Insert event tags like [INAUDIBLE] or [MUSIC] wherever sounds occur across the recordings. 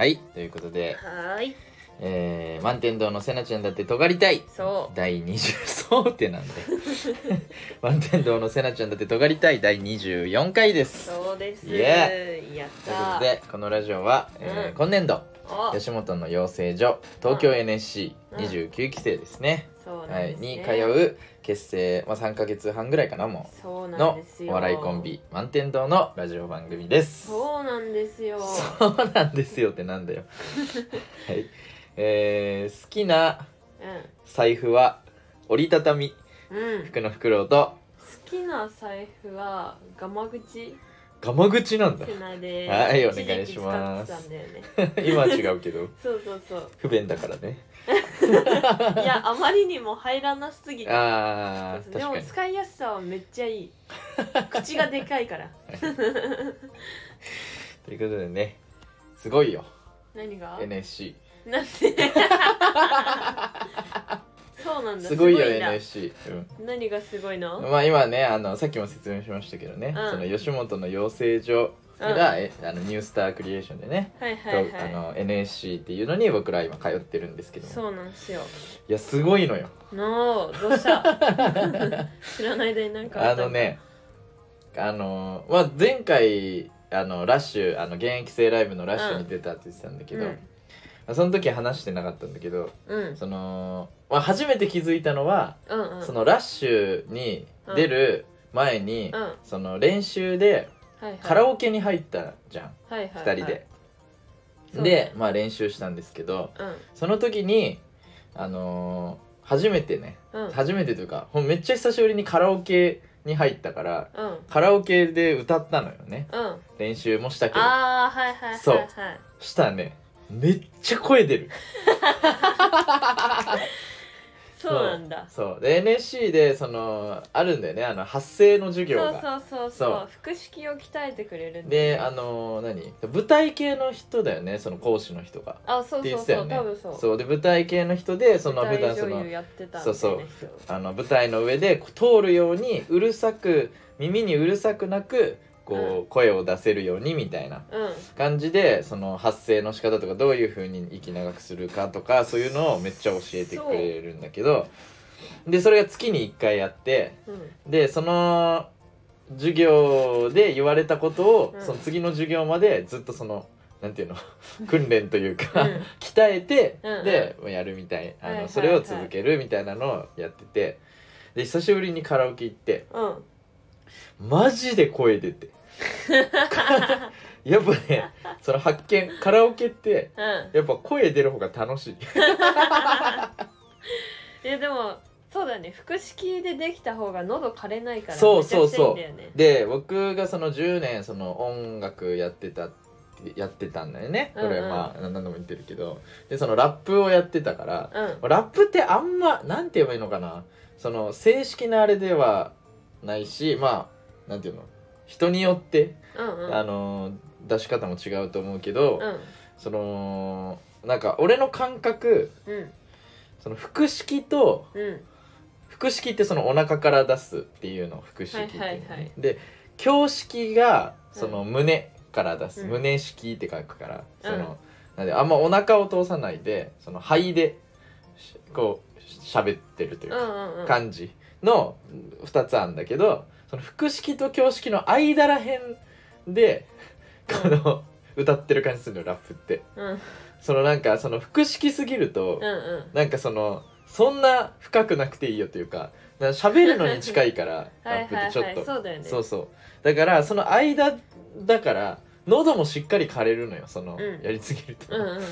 はいということで、はーい。えー、満天堂のせなちゃんだって尖りたい。そ第20そうってなんで。[LAUGHS] 満天堂のせなちゃんだって尖りたい。第24回でうす。そうです。イエやっということたでこのラジオは、えーうん。今年度お。吉本の養成所東京うん。NSC29 期生ですね、そうなんはい、ですね。に通う結成、まあ、3か月半ぐらいかなもそうなんうのですよ。お笑いコンビ満天堂のラジオ番組です。そうなんですよ。そうなんですよってなんだよ。[LAUGHS] はい。えー、好きな財布は折りたたみうん。うん服の袋と。好きな財布はガマ口。ガマ口なんだ。ではいお願いします。使ってたんだよね。[LAUGHS] 今は違うけど。[LAUGHS] そうそうそう。不便だからね [LAUGHS] いやあまりにも入らなすぎてでも使いやすさはめっちゃいい。[LAUGHS] 口がでかいから。[LAUGHS] ということでねすごいよ。何が？NSC なんで？そうなんだ。すごいよ NSC、うん。何がすごいの、まあ今ねあのさっきも説明しましたけどね、うん。その吉本の養成所が、えあのニュースタークリエーションでね、はいはいとあはの NSC っていうのに僕ら今通ってるんですけどそうなんですよ。いやすごいのよ。のどうした？[LAUGHS] 知らないでなんか。あのねあの、まあ、前回あのラッシュあの現役生ライブのラッシュに出たって言ってたんだけど、うん。まあその時話してなかったんだけどうん。その、まあ、初めて気づいたのは、うんうん。そのラッシュに出る前に、うん。その練習ではいはい。カラオケに入ったじゃん、はいはい2人で。そうでね、まあ練習したんですけどうん。その時にあのー初めてね、うん。初めてというかほんめっちゃ久しぶりにカラオケに入ったからうん。カラオケで歌ったのよね。うん。練習もしたけど。ああはいはいはいそう。はいしたらねめっちゃ声出る [LAUGHS] そうなんだ。そうで NSC でそのあるんだよね。あの発声の授業そうがそうそうそそう。う腹式を鍛えてくれるんでね。あの何？舞台系の人だよね。その講師の人が。あそうそうそう。ね。多分そう。そう。で舞台系の人でその舞普段そのそうそう。人あの舞台の上で通るようにうるさく耳にうるさくなくこう、うん。声を出せるようにみたいなうん。感じでその発声の仕方とかどういう風に息長くするかとかそういうのをめっちゃ教えてくれるんだけどでそれが月に1回やってうん。でその授業で言われたことを、うん。その次の授業までずっとそのなんていうの？[LAUGHS] 訓練というか、うん。鍛えて、でやるみたい。あの、それを続けるみたいなのをやっててで久しぶりにカラオケ行ってうん。マジで声出てやっぱねその発見カラオケってうん。やっぱ声出る方が楽しい。[LAUGHS] えでもそうだね。腹式でできた方が喉枯れないからそうそうそう。めちゃくちゃいいんだよね。で僕がその10年その音楽やってたやってたんだよね。これうん。うんまあ何度も言ってるけど。でそのラップをやってたからうん。ラップってあんまなんて言えばいいのかな。その正式なあれではないしまあなんていうの？人によって、うんうん。あの出し方も違うと思うけど、うん。そのなんか俺の感覚うん。その腹式とうん。腹式ってそのお腹から出すっていうのを腹式っていうの。ね、はいはいはい。で胸式がその胸から出す、うん。胸式って書くからその、うん。なんであんまお腹を通さないでその肺でしこう喋ってるといううんか、感じの2つあるんだけどその腹式と胸式の間らへんでこの歌ってる感じするのよラップって。うん。そのなんかその腹式すぎると、うんうん。なんかそのそんな深くなくていいよというか喋るのに近いからはラッいはいはい。プってちょっと。そうだよね。そうそう。だからその間だから喉もしっかり枯れるのよその、うん。やりすぎると、うんうんうん。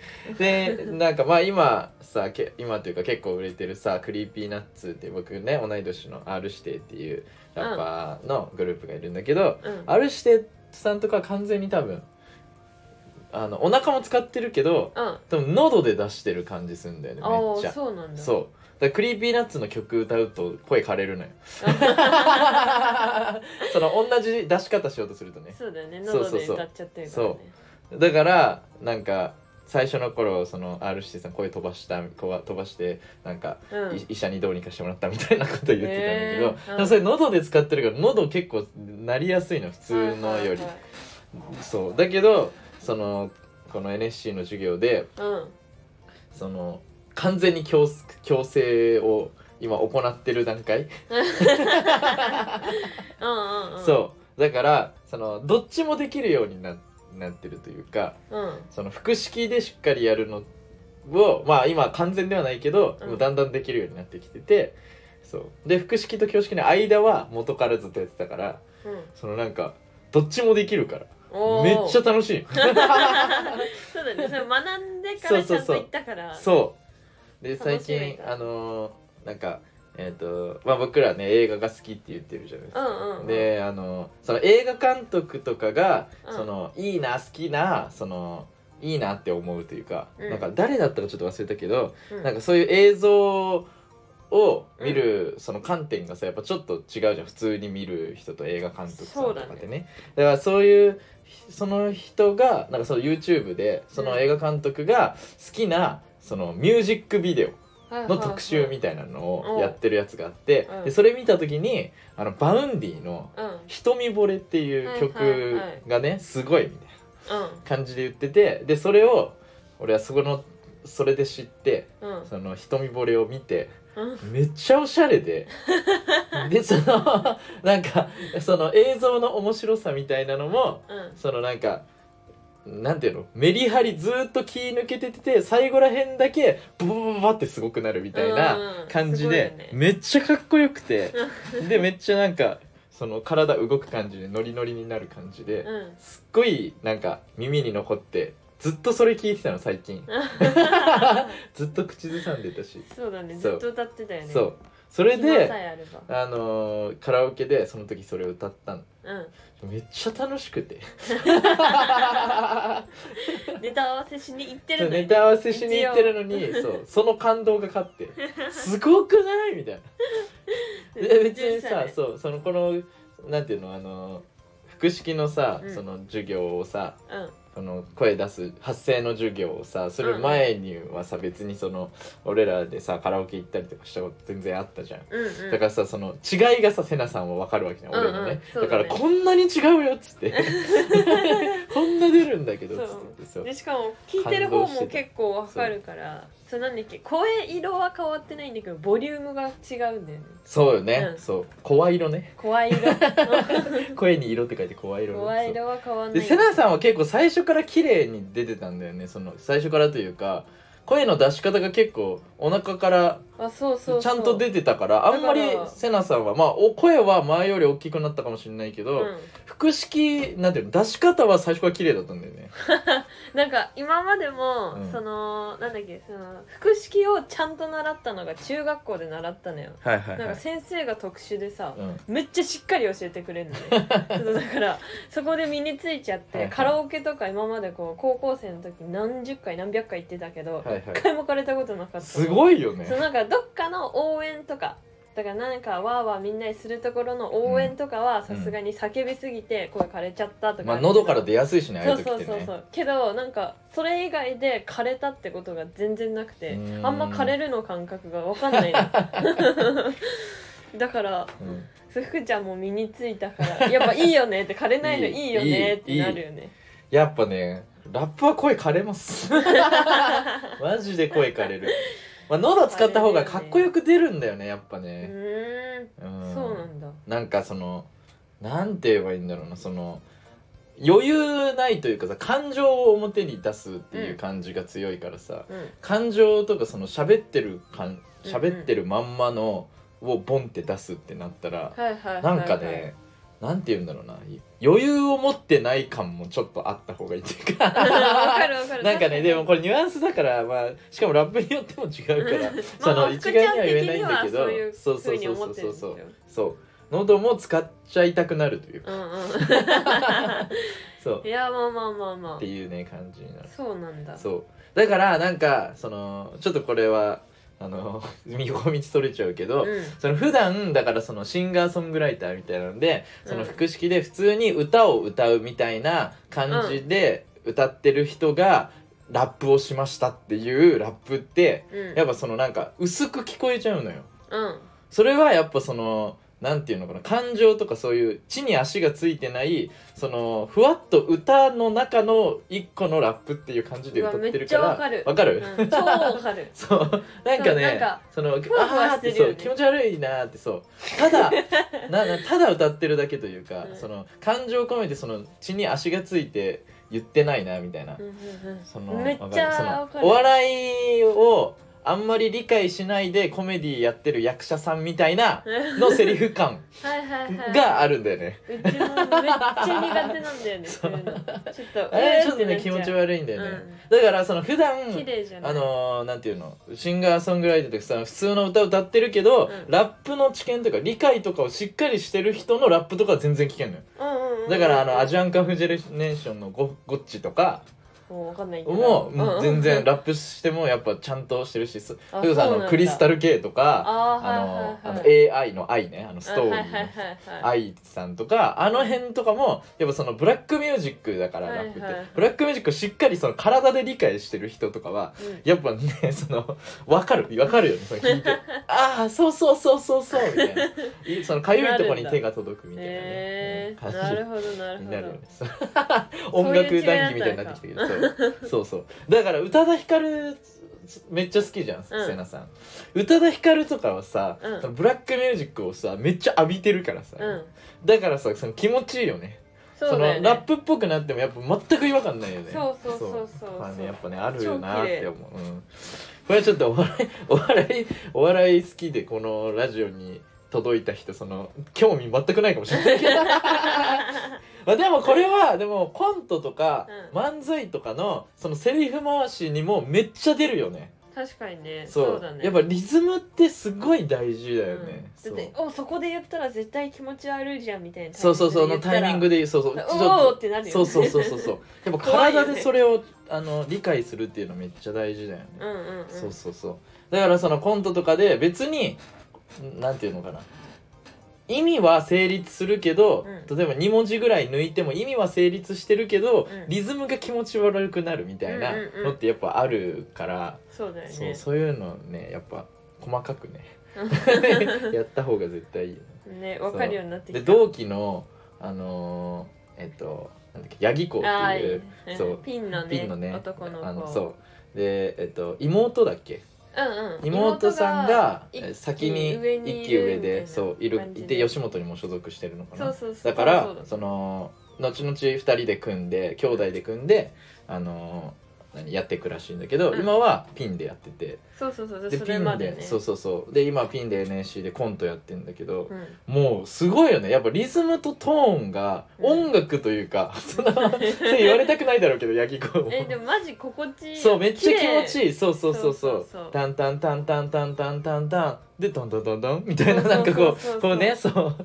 [LAUGHS] でなんかまあ今さけ今というか結構売れてるさ Creepy Nuts って僕ね同い年の R 指定っていうラッパーのグループがいるんだけど、うん。R 指定さんとかは完全に多分あのお腹も使ってるけどうん。多分喉で出してる感じするんだよねめあっちゃ。あそうなんだ。そうだ Creepy Nuts の曲歌うと声枯れるのよ。[LAUGHS] その同じ出し方しようとするとね。そうだよね。そうそうそう。喉で歌っちゃってるからね。だからなんか最初の頃その R 指定さん声飛ばした飛ばしてなんか、うん。い医者にどうにかしてもらったみたいなこと言ってたんだけど、へーうん。それ喉で使ってるから喉結構なりやすいの普通のより、そう。だけどそのこの NSC の授業でうん。その完全に強強制を今行ってる段階、うんうんうん。そう。だからそのどっちもできるようにななってるというかうん。その複式でしっかりやるのをまあ今完全ではないけど、うん。もうだんだんできるようになってきててそう。で複式と教式の間は元からずっとやってたからうん。そのなんかどっちもできるから。めっちゃ楽しい。[LAUGHS] そうだね。それ学んでからちゃんと行ったから。そうで最近だあのーなんかえっ、とまあ僕らね映画が好きって言ってるじゃないですか、うんうんうん。であのその映画監督とかが、うん。そのいいな好きなそのいいなって思うというか、うん。なんか誰だったかちょっと忘れたけど、うん。なんかそういう映像を見る、その観点がさやっぱちょっと違うじゃん。普通に見る人と映画監督さんとかってね。だからそういうその人がなんかその YouTube でその映画監督が好きなそのミュージックビデオの特集みたいなのをやってるやつがあってうん。でそれ見た時にあの Vaundy のうん「瞳惚れ」っていう曲がねすごいみたいな感じで言っててでそれを俺はそこのそれで知ってその瞳惚れを見てうん。めっちゃおしゃれで [LAUGHS] でそのなんかその映像の面白さみたいなのもうん。そのなんかなんていうの？メリハリずーっと気抜けてて最後らへんだけブブブブバってすごくなるみたいなうん感じで、ね。めっちゃかっこよくて。[LAUGHS] でめっちゃなんかその体動く感じでノリノリになる感じで、うん。すっごいなんか耳に残ってずっとそれ聞いてたの最近。[LAUGHS] ずっと口ずさんでたし、そうだね。ずっと歌ってたよね。そう。それ暇であのーカラオケでその時それを歌ったのうん。めっちゃ楽しくて。ネタ合わせしに行ってるのに。ネタ合わせしに行ってるのにそうその感動が勝って。すごくない？みたいな。[LAUGHS] で別にさそうそのこのなんていうのあの複式のさ、うん。その授業をさうんその声出す発声の授業をさする前にはさ、別にその俺らでさカラオケ行ったりとかしたこと全然あったじゃん。うんうん。だからさその違いがさセナさんは分かるわけじゃん、うんうんね。そうだね。だからこんなに違うよっつって。[LAUGHS] こんな出るんだけどっつってそう。でしかも聞いてる方も結構わかるからそうなんだっけ？声色は変わってないんだけどボリュームが違うんだよね。そうよね、うん。そう。声色ね。声色。[LAUGHS] 声に色って書いて声色。ね声色は変わんない。でセナさんは結構最初から綺麗に出てたんだよね。その最初からというか声の出し方が結構お腹からあそうそうちゃんと出てたからあんまりセナさんはまあお声は前より大きくなったかもしれないけど、うん。複式なんていうの出し方は最初から綺麗だったんだよね。[LAUGHS] なんか今までも、うん。そのなんだっけその複式をちゃんと習ったのが中学校で習ったのよ、はいはいなんか先生が特殊でさ、うん。めっちゃしっかり教えてくれるのね [LAUGHS] だからそこで身についちゃって、はいはい。カラオケとか今までこう高校生の時何十回何百回行ってたけど、はいはい。一回も借りたことなかったすごいよね。そうなんかどっかの応援とかだからなんかわーわーみんなにするところの応援とかはさすがに叫びすぎて声枯れちゃったとか。まあ喉から出やすいしねああいそうう時ってね。そうそうそうけどなんかそれ以外で枯れたってことが全然なくてん。あんま枯れるの感覚が分かんないのだからうん福ちゃんも身についたからやっぱいいよねって枯れないのいいよねってなるよね。やっぱねラップは声枯れます。[LAUGHS] マジで声枯れる、まあ、喉使った方がかっこよく出るんだよねやっぱうね、ーうん。んそうなんだ。なんかそのなんて言えばいいんだろうなその余裕ないというかさ感情を表に出すっていう感じが強いからさ、うん。感情とかその喋ってる感うん喋ってるまんまのをボンって出すってなったら、はいはいはいはいなんて言うんだろうな。余裕を持ってない感もちょっとあった方がいいっていうか。なんかねでもこれニュアンスだからまあしかもラップによっても違うから。そまあの一概には言えないんだけどそうそうそうそうそうそう。そう。喉も使っちゃいたくなるというか。うんうん。そう。いやまあまあまあまあ。っていうね感じになる。そうなんだ。そう。だからなんかそのちょっとこれはあの横道それちゃうけど、うん。その普段だからそのシンガーソングライターみたいなのでそのうん複式で普通に歌を歌うみたいな感じで歌ってる人がラップをしましたっていうラップってうん。やっぱそのなんか薄く聞こえちゃうのよ。うん。それはやっぱそのなんていうのかな感情とかそういう地に足がついてないそのふわっと歌の中の一個のラップっていう感じで歌ってるからうわかる。わかる、うん。超わかる。[LAUGHS] そう。なんかねそのふわふわてしてるよね。そう気持ち悪いなーってそう。ただ [LAUGHS] ななただ歌ってるだけというか、うん。その感情を込めてその地に足がついて言ってないなみたいな、うんうんそのうんそのお笑いをあんまり理解しないでコメディやってる役者さんみたいなのセリフ感はいはいはい。があるんだよね。うちもめっちゃ苦手なんだよね。そう。いうの。ちょっとあれちょっとね気持ち悪いんだよね。うん。だからその普段綺麗じゃない。あのーなんていうのシンガーソングライターとかさ普通の歌歌ってるけど、うん。ラップの知見とか理解とかをしっかりしてる人のラップとかは全然聞けんのよ。うんうんうんだからあのアジアンカフジェネーションのゴゴッチとかもうわかんないけど。ももう全然ララップしてもやっぱちゃんとしてるしそれこそあのクリスタル K とかあのあの AI の愛ねあのストーリーの。はいはいはいはい。愛さんとかあの辺とかもやっぱそのブラックミュージックだからはいラップって、ブラックミュージックをしっかりその体で理解してる人とかはうん。やっぱねその分かる。分かるよねそれ聞いて。[LAUGHS] ああそうそうそうそうそうみたいな。いそのかゆいところに手が届くみたいなね、感じえなるほどなるほど。になるよね。[LAUGHS] 音楽談義みたいになってきたけどそう [LAUGHS] そうそう。だから宇多田ヒカルめっちゃ好きじゃん、うん。せなさん。宇多田ヒカルとかはさ、うブラックミュージックをさめっちゃ浴びてるからさ、うん。だからさその気持ちいいよね。そうだよね。のラップっぽくなってもやっぱ全く違和感ないよね。そうそうそうそうまあねやっぱねあるよなって超思う、うん、これはちょっとお笑い [LAUGHS] お笑いお笑い好きでこのラジオに届いた人その興味全くないかもしれないけど [LAUGHS] まあでもこれはでもコントとかうん。漫才とかのそのセリフ回しにもめっちゃ出るよね。確かにね。そう。そうだね。やっぱリズムってすごい大事だよね、うん、だっておそこで言ったら絶対気持ち悪いじゃんみたいなそうそうそうそのタイミングででそうそう言ちょっったらおおとってなるよね。そうそうそうそう。そうやっぱ体でそれをあの理解するっていうのめっちゃ大事だよね、うんうんうん。そうそうそう。だからそのコントとかで別になんていうのかな意味は成立するけど、う例えば2文字ぐらい抜いても意味は成立してるけど、うん。リズムが気持ち悪くなるみたいなうんうんうん。のってやっぱあるから、そうだよね。そうそういうのねやっぱ細かくね [LAUGHS] [LAUGHS] やった方が絶対いいよね。ねわかるようになってきた。で同期のあのーえっとなんだっけ八木子ってあーいういいそう。ピンのねピンのね男の子。あのそう。でえっと妹だっけ？うんうん。妹さんが先に一期上でそういるいて吉本にも所属してるのかな。そうそうそうだからその後々2人で組んで兄弟で組んであの何やっていくらしいんだけど、うん。今はピンでやっててそうそうそうそでピンでれまでね。そうそうそう。で今ピンで NSC でコントやってんだけど、うん。もうすごいよね。やっぱリズムとトーンがうん。音楽というか、そんなそう言われたくないだろうけど八木子も。えでもマジ心地いい。そうめっちゃ気持ちいい。いそうそうそうそそううそうそう。タンタンタンタンタンタンタン。タンでトントントントン。みたいななんかこそうそう。そうそううこうねそう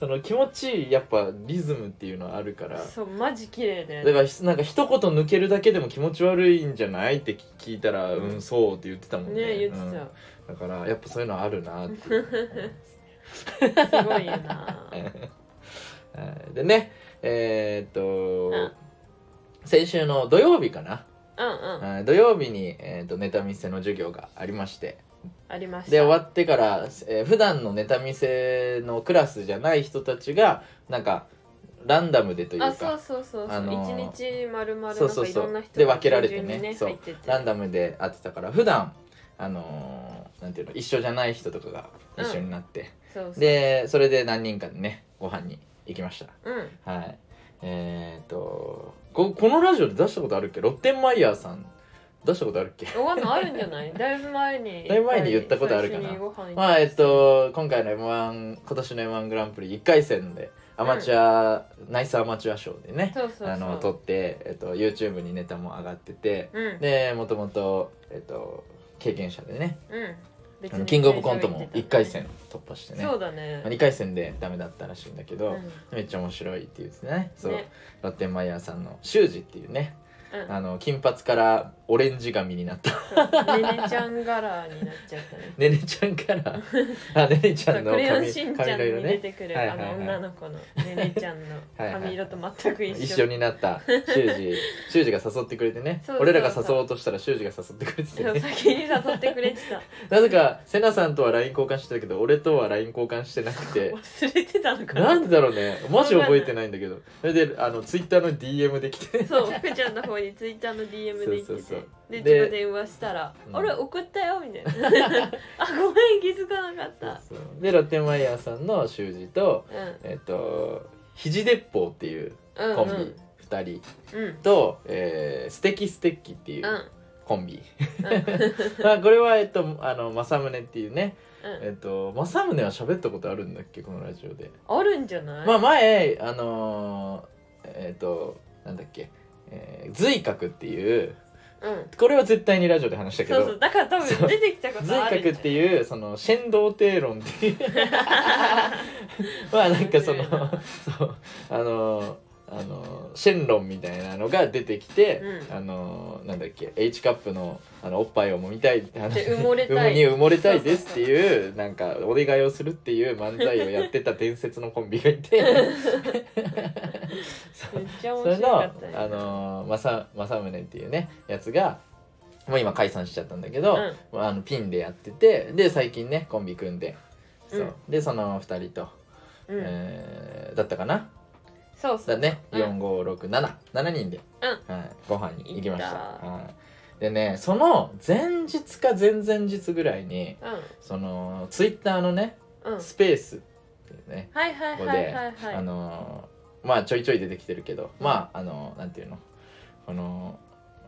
その気持ちいいやっぱリズムっていうのはあるから。そうマジ綺麗だよだねからなんか一言抜けるだけでも気持ち悪いんじゃない？って聞いたらううんんそうって言ってたもんねね。言ってた、うん。だからやっぱそういうのあるなってすごいよなはい [LAUGHS] でねえーっと、うん先週の土曜日かな、うんうん。はい土曜日に、えーっとネタ見せの授業がありまして。ありました。で終わってから、えー普段のネタ見せのクラスじゃない人たちがなんかランダムでというかあそうそうそうそう、あのー一日まるまるそうそうそう。いろんな人で分けられてね。ランダムで会ってたから普段あのーなんていうの一緒じゃない人とかが一緒になって、そうそう。でそれで何人かでねご飯に行きました。うん。はい。えー、っとここのラジオで出したことあるっけ？ロッテンマイヤーさん。出したことあるっけ？わかんないあるんじゃない？[LAUGHS] だいぶ前にだいぶ前に言ったことあるかな。まあえっと今回の m 1今年の m 1グランプリ1回戦でアマチュア、ナイスアマチュア賞でね撮って、えっと、YouTube にネタも上がっててうん。でもともと、えっと、経験者でね。うん。キングオブコントも1回戦突破してね。そうだね。まあ、2回戦でダメだったらしいんだけど、うん。めっちゃ面白いっていうですね。そう、ね。ロッテンマイヤーさんの修二っていうね。うん。あの金髪からオレンジ髪になった。ねねちゃん柄になっちゃったね。ねねちゃんからあねねちゃんのクレヨン髪しんちゃんに出てくる、はいはいはい。あの女の子のねねちゃんの髪色と全く一緒。一緒になった。修二修二が誘ってくれてね。俺らが誘おうとしたら修二が誘ってくれててね。先に誘ってくれてた。なぜかセナさんとは LINE 交換してたけど俺とは LINE 交換してなくて。忘れてたのかな。なんでだろうね。マジ覚えてないんだけど。それであのツイッターの DM で来て。そう福ちゃんの方にツイッターの DM で言って。てでで自分電話したら「うん。あれ送ったよ」みたいな「[LAUGHS] あごめん気づかなかった。そう。そうでロッテンマイヤーさんの修二と」うん。えっと肘鉄砲っていううんコンビ2人。うん。うんと、えー、ステキステッキっていううん。コンビ、うん。[LAUGHS] まあこれはえっとあの政宗っていうね。うん。えっと政宗は喋ったことあるんだっけこのラジオで。あるんじゃない？まあ前あのーえっとなんだっけ、えー、随覚っていううんこれは絶対にラジオで話したけどそうそう。だから多分出てきたこと随あるんじゃん覚っていうその神道帝論っていう [LAUGHS] まあなんかそのそう。あのあのシェンロンみたいなのが出てきて、うん。あのなんだっけ H カップのあのおっぱいを揉みたいあので埋もれたい。に [LAUGHS] 埋もれたいですっていうなんかお願いをするっていう漫才をやってた伝説のコンビがいて。[LAUGHS] それのねあのー、まさ政宗っていうねやつがもう今解散しちゃったんだけど、あのピンでやっててで最近ねコンビ組んで。そう、うん。でその2人と、うん。えーだったかなそうそう。だね、うん。45677人で、うはい、ご飯に行きました。行った。はい、でねその前日か前々日ぐらいにうん。そのツイッターのねうん。スペースっていうね、はいはいはいはいはい。あのーまあちょいちょい出てきてるけどまああのなんていうの？このん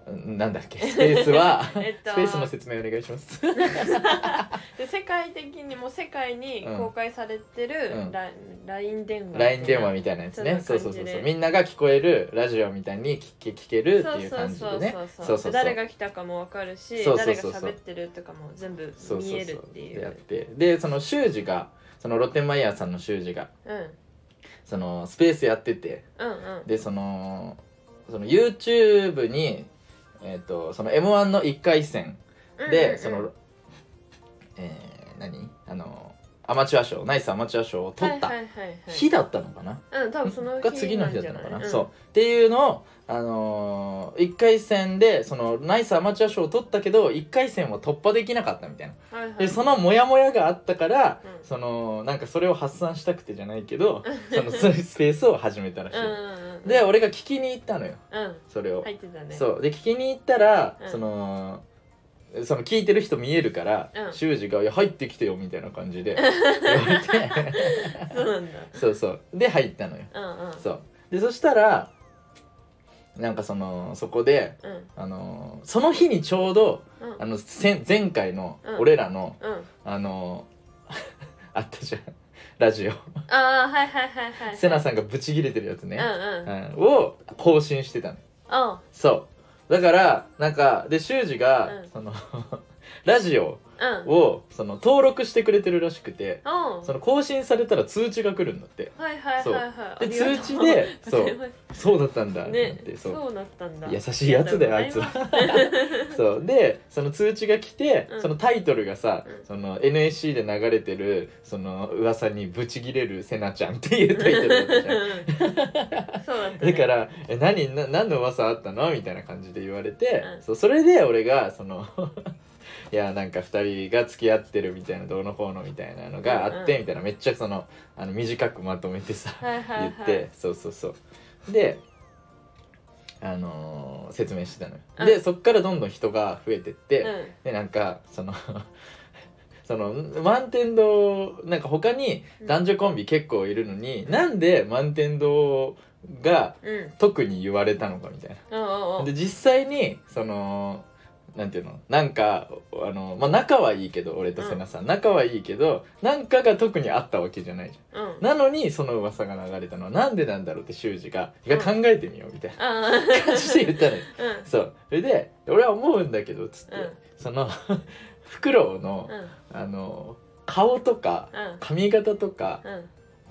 なんだっけ？スペースは [LAUGHS] えっと。スペースの説明お願いします。[LAUGHS] で世界的にも世界に公開されてるうん。ラ,、ライン電話 LINE 電話みたいなやつね。そうそうそうそうみんなが聞こえるラジオみたいに聞け聞けるっていう感じでね。そうそうそうそうそう。そう誰が来たかもわかるし誰が喋ってるとかも全部そうそうそう見えるっていでやっうてでその修二がそのロッテンマイヤーさんの修二がうん。そのスペースやってて。うんうん。でそのその YouTube にえっ、とその m 1の1回戦で、うんうんうん。そのえー、何？あのアマチュア賞ナイスアマチュア賞を取った日だったのかな、うん多分その日が次の日だったのかな、んじゃい？そう。っていうのをあのー、1回戦でそのナイスアマチュア賞を取ったけど1回戦を突破できなかったみたいな。うんはいはい。でそのモヤモヤがあったから、うん。そのなんかそれを発散したくてじゃないけどそのスペースを始めたらしい、うんうんうんで俺が聞きに行ったのよ。うん。それを、入ってたね。そう。で聞きに行ったら、うん。そのその聞いてる人見えるからうん。修二、が「いや入ってきてよ」みたいな感じで。[LAUGHS] 言われて。そうなんだ。そうそう。で入ったのよ。うんうん。そう。でそしたらなんかそのそこでうん。あのその日にちょうどうん。あの前前回のうん。俺らの、うん。あの [LAUGHS] あったじゃんラジオ。ああはいはいはいはいセナさんがブチギレてるやつね、うんうん。うん。を更新してたの。あそう。だからなんかで修二が、うん。そのラジオうん。をその登録してくれてるらしくてうん。その更新されたら通知が来るんだって。はいはいはいはい。でありがと通知で [LAUGHS] そうございます。そう。だったんだってなっねてそう。そうだったんだ。優しいやつだよあいつは。[LAUGHS] そう。でその通知が来て、うん。そのタイトルがさ、うんその NSC で流れてるその噂にブチギレるセナちゃんっていうタイトルだったじゃん。そうだったね。だから「え何な何の噂あったの?」みたいな感じで言われて、うん。そうそれで俺がそのいやなんか2人が付き合ってるみたいなどうのこうのみたいなのがあって、みたいなめっちゃそのあの短くまとめてさ、はいはいはい。言ってそうそうそう。であのー説明してたのよ、うん。でそっからどんどん人が増えてって、うん。でなんかその [LAUGHS] その満天堂なんか他に男女コンビ結構いるのに、なんで満天堂がうん。特に言われたのかみたいうんうんうなん。で実際にそのなんていうの？なんかあの、まあ、仲はいいけど俺と瀬名さん、仲はいいけどなんかが特にあったわけじゃないじゃん。うん。なのにその噂が流れたのはなんでなんだろうって修二が「いや考えてみよう」みたいなあ感じで言ったのよ。うん。そう。それで「俺は思うんだけど」っつって、うん。その [LAUGHS] フクロウのうん。あの顔とかうん。髪型とかうん。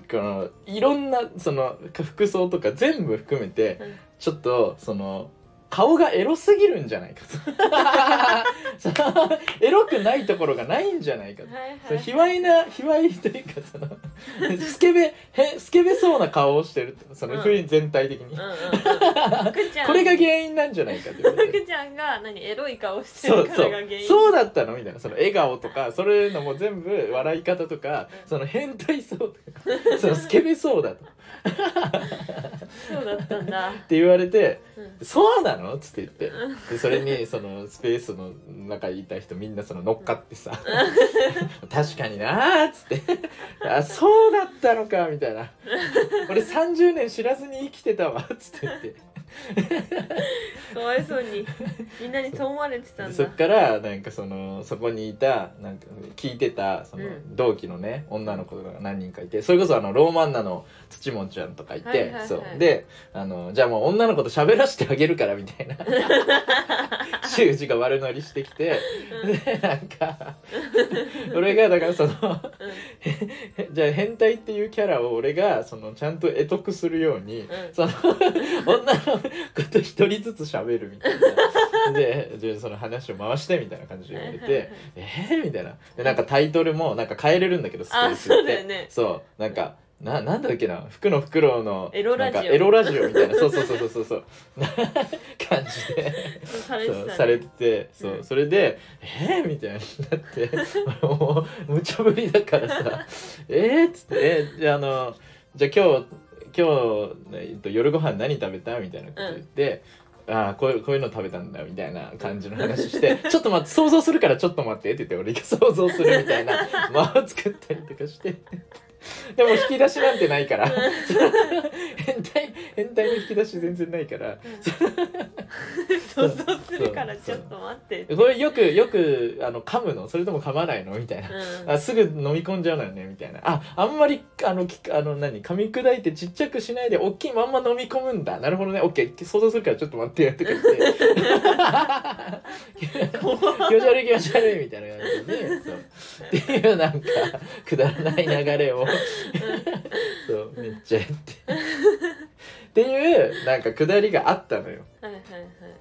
このいろんなその服装とか全部含めてうん。ちょっとその顔がエロすぎるんじゃないかと。[LAUGHS] エロくないところがないんじゃないかと。はいはい卑猥な卑猥というかそのスケベへスケベそうな顔をしてるそのうん雰囲気全体的に、うん。うんうん [LAUGHS] これが原因なんじゃないかって言われて福ちゃんが何エロい顔してるからが原因。そうだったのみたいな。その笑顔とかそれのも全部笑い方とかその変態そうとかそのスケベそうだとそうだったんだ、って言われてうん「そうなの?」っつって言って。でそれにそのスペースの中にいた人みんなその乗っかってさ「[LAUGHS] 確かにな」っつって「あそうだったのか」みたいな「俺30年知らずに生きてたわ」っつって言って。かわいそうにみんなにそう思われてたんだ。でそっからなんかそのそこにいたなんか聞いてたそのうん。同期のね女の子が何人かいてそれこそあのローマンナの土もちゃんとかいて、はいはいはい。そう。であのじゃあもう女の子と喋らせてあげるからみたいな。[LAUGHS] 修二が悪乗りしてきてでなんか俺がだからその [LAUGHS] じゃあ変態っていうキャラを俺がそのちゃんと得得するように、ん。その [LAUGHS] 女の子と一人ずつ喋るみたいな。でじゃあその話を回してみたいな感じで言われて「えー?」みたいな。でなんかタイトルもなんか変えれるんだけどスペースって。あそうね。そう。なんかななんだっけな？服のフクロウのエロラジオ。なんかエロラジオみたいな。そうそうそうそうそう。そうな [LAUGHS] 感じでそうされされてて。そう、うん。それで「えー?」みたいになって。[LAUGHS] もう無茶ぶりだからさ「えー?」っつって「えじゃああのじゃあ今日今日、えっと、夜ご飯何食べた?」みたいなこと言って。ああこういうこういうの食べたんだみたいな感じの話して「[LAUGHS] ちょっと待って想像するからちょっと待って」って言って俺が想像するみたいな。間を作ったりとかしてでも引き出しなんてないから。変態変態の引き出し全然ないから。想像するからちょっと待って。これよくよくあの噛むの。それとも噛まないの？みたいな。うん。あすぐ飲み込んじゃうのよね？みたいな。ああんまりあのきあの何？噛み砕いてちっちゃくしないで大きいまんま飲み込むんだ。なるほどね。オッケー。想像するからちょっと待ってよとか言って。怖気持ち悪い気持ち悪いみたいな感じでそう。っていうなんかくだらない流れをそう。めっちゃやって。っていうなんかくだりがあったのよ。はいはい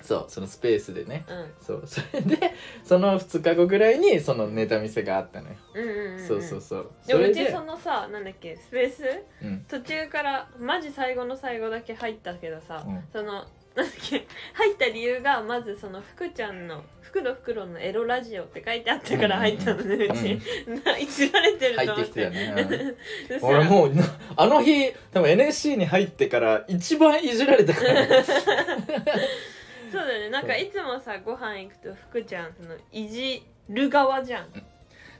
そうそのスペースでね。はいそう。それでその2日後ぐらいにそのネタ見せがあったのよ、うんうんうんうん。そうそうそう。でもそうれでちそのさなんだっけスペース？うん。途中からマジ最後の最後だけ入ったけどさ、うん。そのなんだっけ入った理由がまずその福ちゃんの「福の袋のエロラジオ」って書いてあったから入ったのねうち、な [LAUGHS] いじられてると入って。思ってきてたね、[LAUGHS] 俺もうなあの日多分 NSC に入ってから一番いじられたから、ね、[LAUGHS] そうだよね。なんかいつもさご飯行くと福ちゃんそのいじる側じゃん。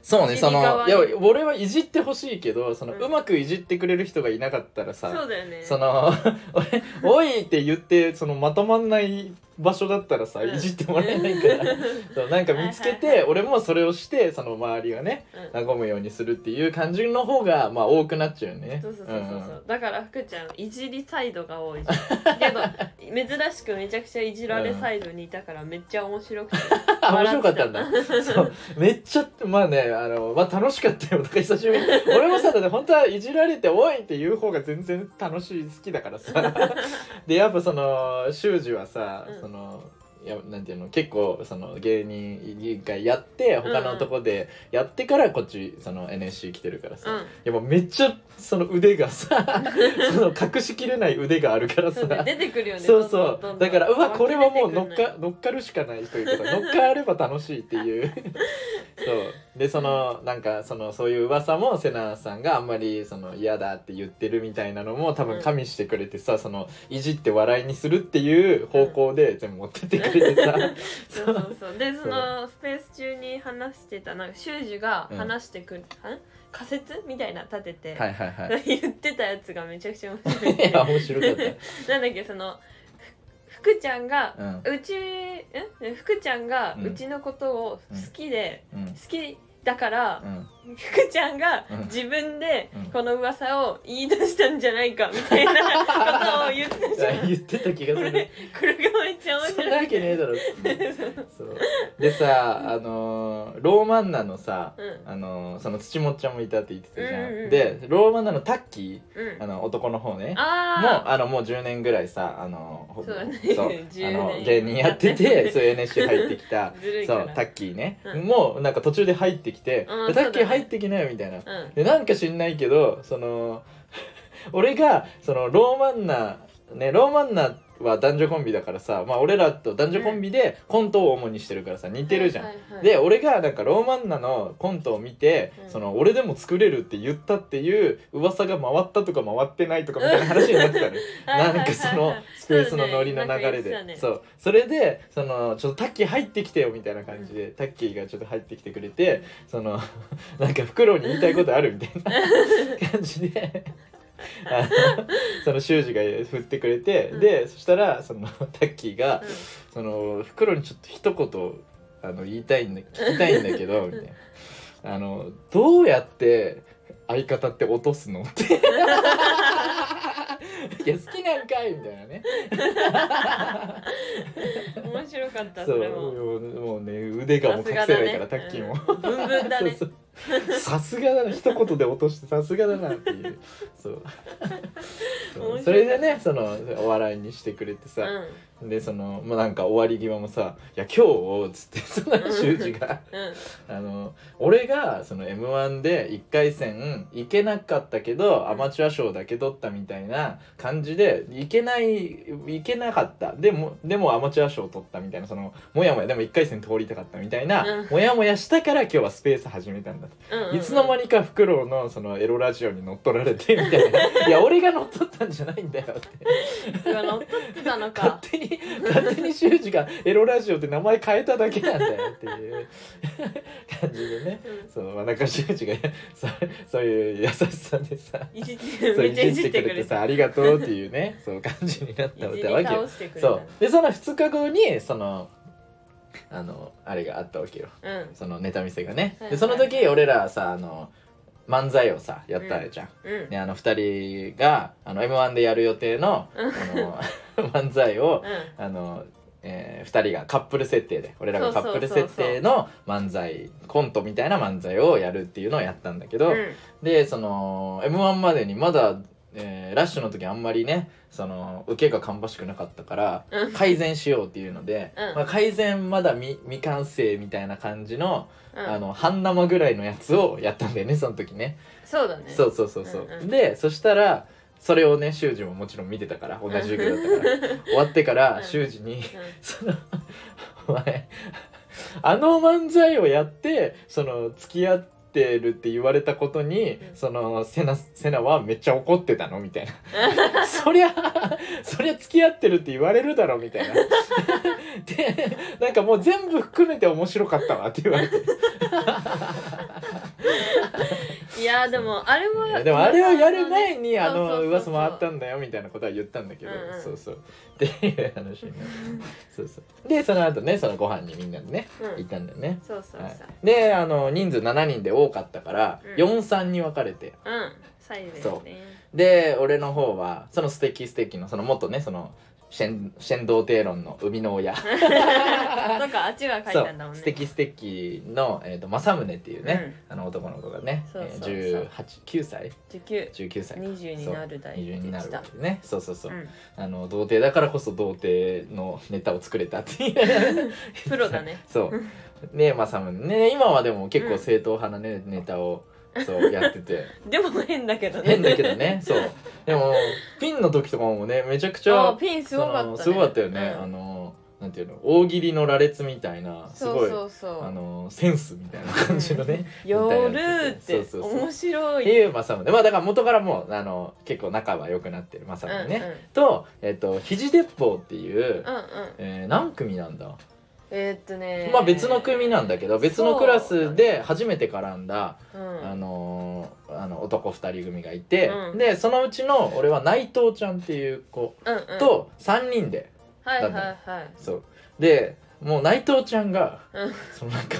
そうねそのいや俺はいじってほしいけどその、ううんまくいじってくれる人がいなかったらさそうだよね。その俺「おい!」って言ってそのまとまんない場所だったらさうん。いじってもらえないから。[LAUGHS] そうなんか見つけはいはいて俺もそれをしてその周りがねうん。和むようにするっていう感じの方がまあ多くなっちゃうよね。そうそうそうそうそう、んだから福ちゃんいじりサイドが多い。じゃんけど珍しくめちゃくちゃいじられサイドにいたからめっちゃ面白くて。あ [LAUGHS] 面白かったん笑だ。そう。めっちゃまあねあのまあ楽しかったよ。だから久しぶりに。俺もさだって本当はいじられておいって言う方が全然楽しい好きだからさ。[LAUGHS] でやっぱその修二はさ、うん。その。いやなんていうの結構その芸人一回やって他のとこでやってからこっちその NSC 来てるからさ、うんやっぱめっちゃその腕がさ [LAUGHS] その隠しきれない腕があるからさ。出てくるよねそうそう。んだからうわこれはもう乗っか乗っかるしかないというか乗っかれば楽しいっていう。[LAUGHS] そう。でそのなんかそのそういう噂もセナさんがあんまりその嫌だって言ってるみたいなのも多分加味してくれてさ、そのいじって笑いにするっていう方向で全部持ってってくれてさ、[LAUGHS] そうそうそう。でそのスペース中に話してたなんか修二が話してくる、は仮説みたいな立てて、はいはいはい。[LAUGHS] 言ってたやつがめちゃくちゃ面白い。いや面白かった。[LAUGHS] なんだっけそのふ福ちゃんが、うちえ？福ちゃんがうん。うちのことを好きで、うん。好きだからうん。福ちゃんがうん。自分でうん。この噂を言い出したんじゃないかみたいなことを言ってたじゃん。[LAUGHS] 言ってた気がする。これがめっちゃ面そんな白いわけねえだろ。そう。でさあのーローマンナのさうん。あのーその土もっちゃんもいたって言ってたじゃん、うんうんうん。でローマンナのタッキうん。ーあの男の方ね。もうああのもう10年ぐらいさあのほそうだね。そう。[LAUGHS] 10あの年芸人やっててそう NSC 入ってきたあ [LAUGHS] ずるいから。そうタッキーね、うん。もうなんか途中で入ってきて「うんタッキー入ってきなよ」みたいな。うんでなんか知んないけどその [LAUGHS] 俺がそのローマンナねローマンナは男女コンビだからさまあ俺らと男女コンビでコントを主にしてるからさ似てるじゃん。はいはいはいで俺がなんかローマンナのコントを見て、うんその俺でも作れるって言ったっていう噂が回ったとか回ってないとかみたいな話になってたのよ。[LAUGHS] なんかそのスペースのノリの流れで。そうだね。そう。それでそのちょっとタッキー入ってきてよみたいな感じで、タッキーがちょっと入ってきてくれてそのなんかフクロウに言いたいことあるみたいな [LAUGHS] 感じで。あ [LAUGHS] のその修二が振ってくれて、うん。でそしたらその [LAUGHS] タッキーがうん「そのフクロウにちょっと一言あの言いたいんだ聞きたいんだけど」みたいな。[LAUGHS] あの「どうやって相方って落とすの?」って。いや好きなんかい？みたいなね。面白かったそそうれも。もうね腕がもう隠せないから、タさすがだね。ッキーも、うん。ブンブンだね。そうそう [LAUGHS] さすがだな一言で落としてさすがだなっていう。[LAUGHS] そう。それでねそのお笑いにしてくれてさ、うんでそのまあなんか終わり際もさ「いや今日」っつってその修二が。うん。あの俺がその m 1で1回戦行けなかったけどアマチュア賞だけ取ったみたいな感じで行けない行けなかった。でもでもアマチュア賞取ったみたいなそのもやもやでも1回戦通りたかったみたいな、うん。もやもやしたから今日はスペース始めたんだと、いつの間にかフクロウのそのエロラジオに乗っ取られてみたいな。いや俺が乗っ取ったんじゃないんだよって。[LAUGHS] 乗っ取ってたの勝か手に [LAUGHS] 勝手に修二がエロラジオって名前変えただけなんだよっていう感じでね。うん。そのまあ中修二が [LAUGHS] そそういう優しさでさ [LAUGHS] いじっそういじじってくれてさありがとうっていうねそう感じになったわけよ。そう。でその2日後にそのあのあれがあったわけよ。うん。そのネタ見せがね、はい。でその時俺らさあの漫才をさやったじゃん、うん。ね、あの2人があの m 1でやる予定のうんあの [LAUGHS] 漫才をうん。あの、え2人がカップル設定で俺らがカップル設定の漫才コントみたいな漫才をやるっていうのをやったんだけど、うん。でその m 1までにまだ、えーラッシュの時あんまりねその受けが芳しくなかったから、うん。改善しようっていうので、うん。まあ、改善まだ未未完成みたいな感じの,、うん。あの半生ぐらいのやつをやったんだよねその時ね。そうだね。そうそうそうそう、うんうん。でそしたらそれをね修二ももちろん見てたから同じ授業だったから。終わってからうん。修二にう「そのお前あの漫才をやってその付き合ってるって言われたことに、うん。そのセナセナはめっちゃ怒ってたのみたいな。[LAUGHS] そりゃそりゃ付き合ってるって言われるだろみたいな。[LAUGHS] でなんかもう全部含めて面白かったわって言われて。んいやでもあれもでもあれをやる前にあの噂回ったんだよみたいなことは言ったんだけど、うん。うんそうそう。っていう話になって。そうそう。でその後ねそのご飯にみんなでねうん。行ったんだよね、そうそうそう。はい、であの人数7人で多かったから、うん。43に分かれて。うん。左右ですそねで俺の方はその素敵素敵のその元ねそのシェンシェンドーテーロンの生みの親。[LAUGHS] なんかあっちが書いたんだもんね。素敵素敵の、えー、と正宗っていうね、あの男の子がねそうそうそう。えー、18 9歳？19 19歳か。20になる代そう20になるね。そうそうそう、うん。あの童貞だからこそ童貞のネタを作れたっていう。[LAUGHS] プロだね。[LAUGHS] そう。で正宗ね今はでも結構正統派なね、ネタをそうやってて。[LAUGHS] でも変だけどね。変だけどね。そう。でもピンの時とかもねめちゃくちゃあピンすごかったね。すごかったよね、うん。あのなんていうの大喜利の羅列みたいなすごいあのセンスみたいな感じのね、夜ってそうそうそう面白い。っていう正宗まあだから元からもうあの結構仲は良くなってる正宗ね、うんうん。と、えっと肘鉄砲っていう、うんうん。えー何組なんだ？えーっとね。まあ別の組なんだけど別のクラスで初めて絡んだ、う。ん。あのーあの男2人組がいて、うん。でそのうちの俺は内藤ちゃんっていう子うんうん。と3人で、はいはいだはいそう。でもう内藤ちゃんがうん。そのなんか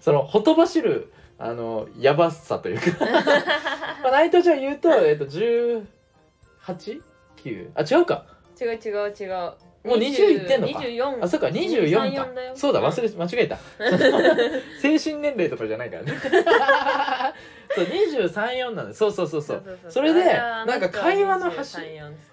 そのほとばしるあのやばさというか。[LAUGHS] まあ内藤ちゃん言うとえっと 18?9? あ違うか。違う違う違うもう20いってんのか。24あそっか24 23かだ。よ。そうだ忘れ間違えた。[LAUGHS] 精神年齢とかじゃないからね。[LAUGHS] そう234なんでそうそうそうそう。それでなんか会話の端。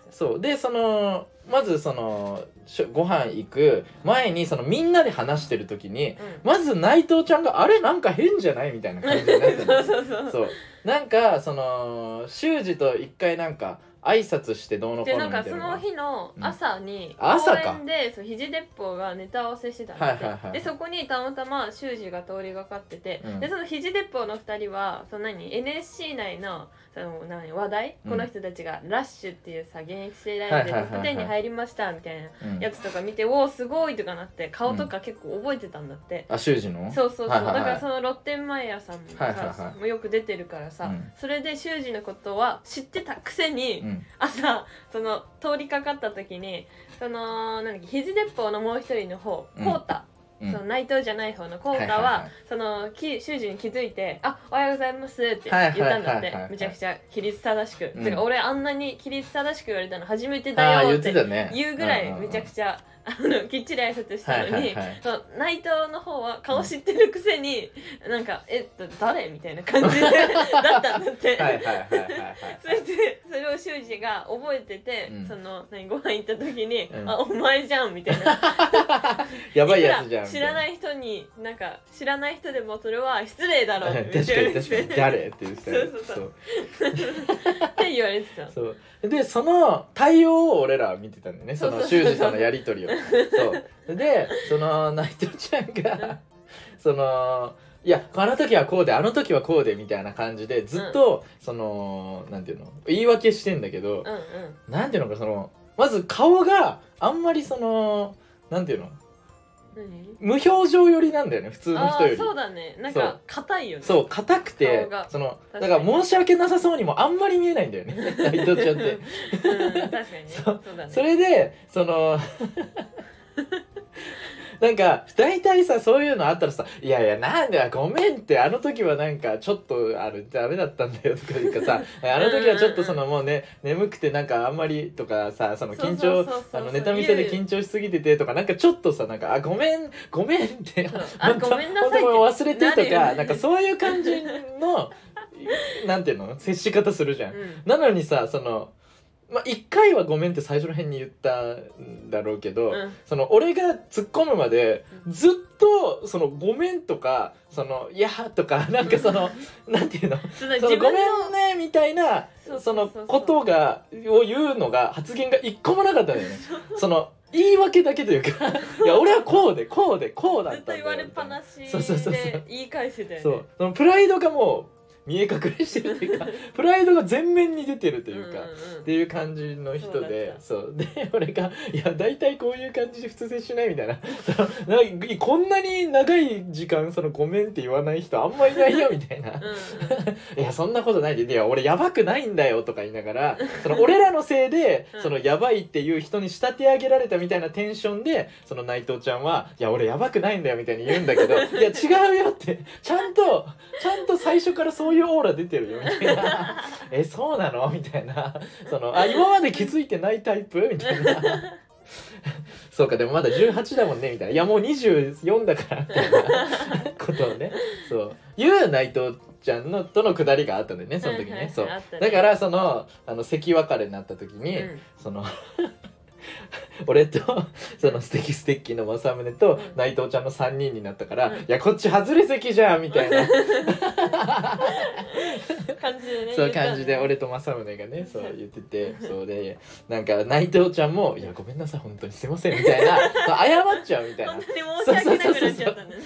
そう。でそのまずそのご飯行く。前にそのみんなで話してる時にまず内藤ちゃんが「あれなんか変じゃない?」みたいな感じになってる [LAUGHS] そうそうそう。そう。なんかその修二と一回なんか挨拶してどうのこうでのなんかそのみたいなのが。日の朝にうん。朝か。公園でそう肘鉄砲がネタ合わせしてたんだって、はいはいはいでそこにたまたま修二が通りがかってて、うん。でその肘鉄砲の2人はその何 NSC 内のその何話題、うん。この人たちが「ラッシュ」っていうさ現役生ライブではいはいはいはいトップ10に入りましたみたい。なうんやつとか見て「おおすごい!」とかなって顔とか結構覚えてたんだって。あ修二の？そうそうそう、はいはいはい。だからそのロッテンマイヤーさんもさ、はいはいはい。もうよく出てるからさ、うん。それで修二のことは知ってたくせに、うん朝その通りかかった時にその何だっけ肘鉄砲のもう一人の方うん。コータ、うん。その内藤じゃない方のコータは,、はそのき修二に気づいて「あおはようございます」って言はいったんだって。めちゃくちゃ規律正しく、うん。てか俺あんなに規律正しく言われたの初めてだよって言うぐらいめちゃくちゃあ [LAUGHS] のきっちり挨拶したのに、はいはいはい。その内藤の方は顔知ってるくせに、なんか「えっと誰?」みたいな感じで [LAUGHS] だったんだって。はいはいはいはいはいそれでそれを修二が覚えてて、うん。その何ご飯行った時に「うん。あお前じゃん」みたいな。[LAUGHS] やばいやつじゃん知らないい人になんか知らない人でもそれは失礼だろう確ってかに確かに誰って言ってたよ。そうそうそう。って言われてた。そう。でその対応を俺らは見てたんだよね。そのそうそうそう。修二さんのやり取りをそう。でその内藤ちゃんがそのいやあの時はこうであの時はこうでみたいな感じでずっと、そのなんていうの言い訳してんだけど、うんうん。なんていうのかそのまず顔があんまりそのなんていうの何無表情寄りなんだよね普通のあ人より。ーそうだね。なんか硬いよね。そう硬くてそのだ確から申し訳なさそうにもあんまり見えないんだよね。内藤ちゃんって。うん確かにね。そうだね。それでそのなんか大体さそういうのあったらさ「いやいやなんでごめんってあの時はなんかちょっとあれダメだったんだよ」とかいうかさ「[LAUGHS] あの時はちょっとそのもうね眠くてなんかあんまり」とかさその緊張あのネタ見せで緊張しすぎててとかなんかちょっとさなんか「あごめんごめん」[LAUGHS] ってあ [LAUGHS] ごめんなさいって忘れてとかなんかそういう感じのなんていうの？接し方するじゃん。なのにさそのまあ一回はごめんって最初の辺に言ったんだろうけど、うん。その俺が突っ込むまでうん。ずっとそのごめんとかそのいやとかなんかそのなんていうの？そのごめんねみたいなそのことがを言うのが発言が一個もなかったんだよね。その言い訳だけというか [LAUGHS] いや俺はこうでこうでこうだったとんだよ言われっぱなしで言い返してたよね。そう。そのプライドがもう見え隠れしてるというか [LAUGHS] プライドが全面に出てるというか。んんん。っていう感じの人でそそう。で俺が「いや大体こういう感じで普通接しない」みたいな。そ [LAUGHS] のなんかこんなに長い時間そのごめんって言わない人あんまいないよみたいな。うんうん「[LAUGHS] いやそんなことないで。いや俺やばくないんだよ」とか言いながらその俺らのせいでうん。そのやばいっていう人に仕立て上げられたみたいなテンションでその内藤ちゃんは「いや俺やばくないんだよ」みたいに言うんだけど「いや違うよ」って。ちゃんとちゃんと最初からそういうオーラ出てるよみたいな「[LAUGHS] えそうなの?」みたいな。そのあ今まで気づいてないタイプ？みたいな。そうかでもまだ18だもんねみたいな。いやもう24だからみたいな。ことをね。そう。いう内藤ちゃんのとのくだりがあったんだよねその時ね、はいはいはいそう。ね。だからそのあの関別れになった時に、うん。その [LAUGHS] 俺とその素敵ステッキの政宗とうん。内藤ちゃんの3人になったから「うん。いやこっち外れ席じゃん」みたいな。[LAUGHS] 感じでねそう感じで俺と政宗がねそう言っててそうでなんか内藤ちゃんも「いやごめんなさい本当にすいません」みたいな。そう謝っちゃうみたいな。本当に申し訳なくなっちゃったんだね。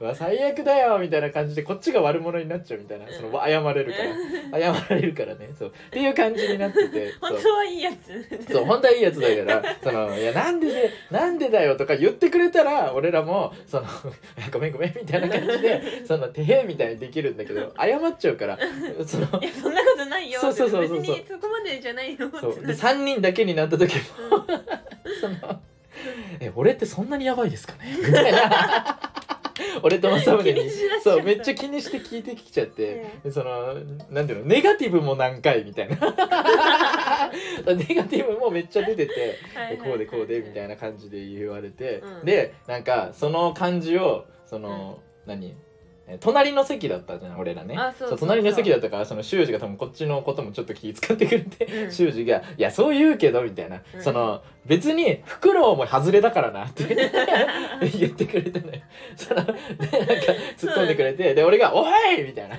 うわ最悪だよみたいな感じでこっちが悪者になっちゃうみたいな。その謝れるから。謝られるからね。そう。っていう感じになってて。そ [LAUGHS] う本当はいいやつ。そう本当はいいやつだから [LAUGHS] そのいやなんででなんでだよとか言ってくれたら俺らもその [LAUGHS] ごめんごめんみたいな感じで [LAUGHS] そのてへみたいにできるんだけど謝っちゃうから。そのいやそんなことないよ。そうそうそうそう。別にそこまでじゃないよそうでってなって3人だけになった時もそのえ俺ってそんなにやばいですかね？みたいな [LAUGHS] 俺と政宗に。そうめっちゃ気にして聞いてきちゃって、でそのなんていうの？ネガティブも何回みたいな。[LAUGHS] ネガティブもめっちゃ出てて。でこうでこうでみたいなな感じで言われて、うん。でなんかその感じをその、何？え隣の席だったじゃん俺らね。あそう隣の席だったからその修二が多分こっちのこともちょっと気遣ってくれて、うん。修二が「いやそう言うけど」みたいな、うん。その別にフクロウも外れだからなって [LAUGHS] 言ってくれたのよそのでなんか突っ込んでくれてで俺が「おい!」みたいな。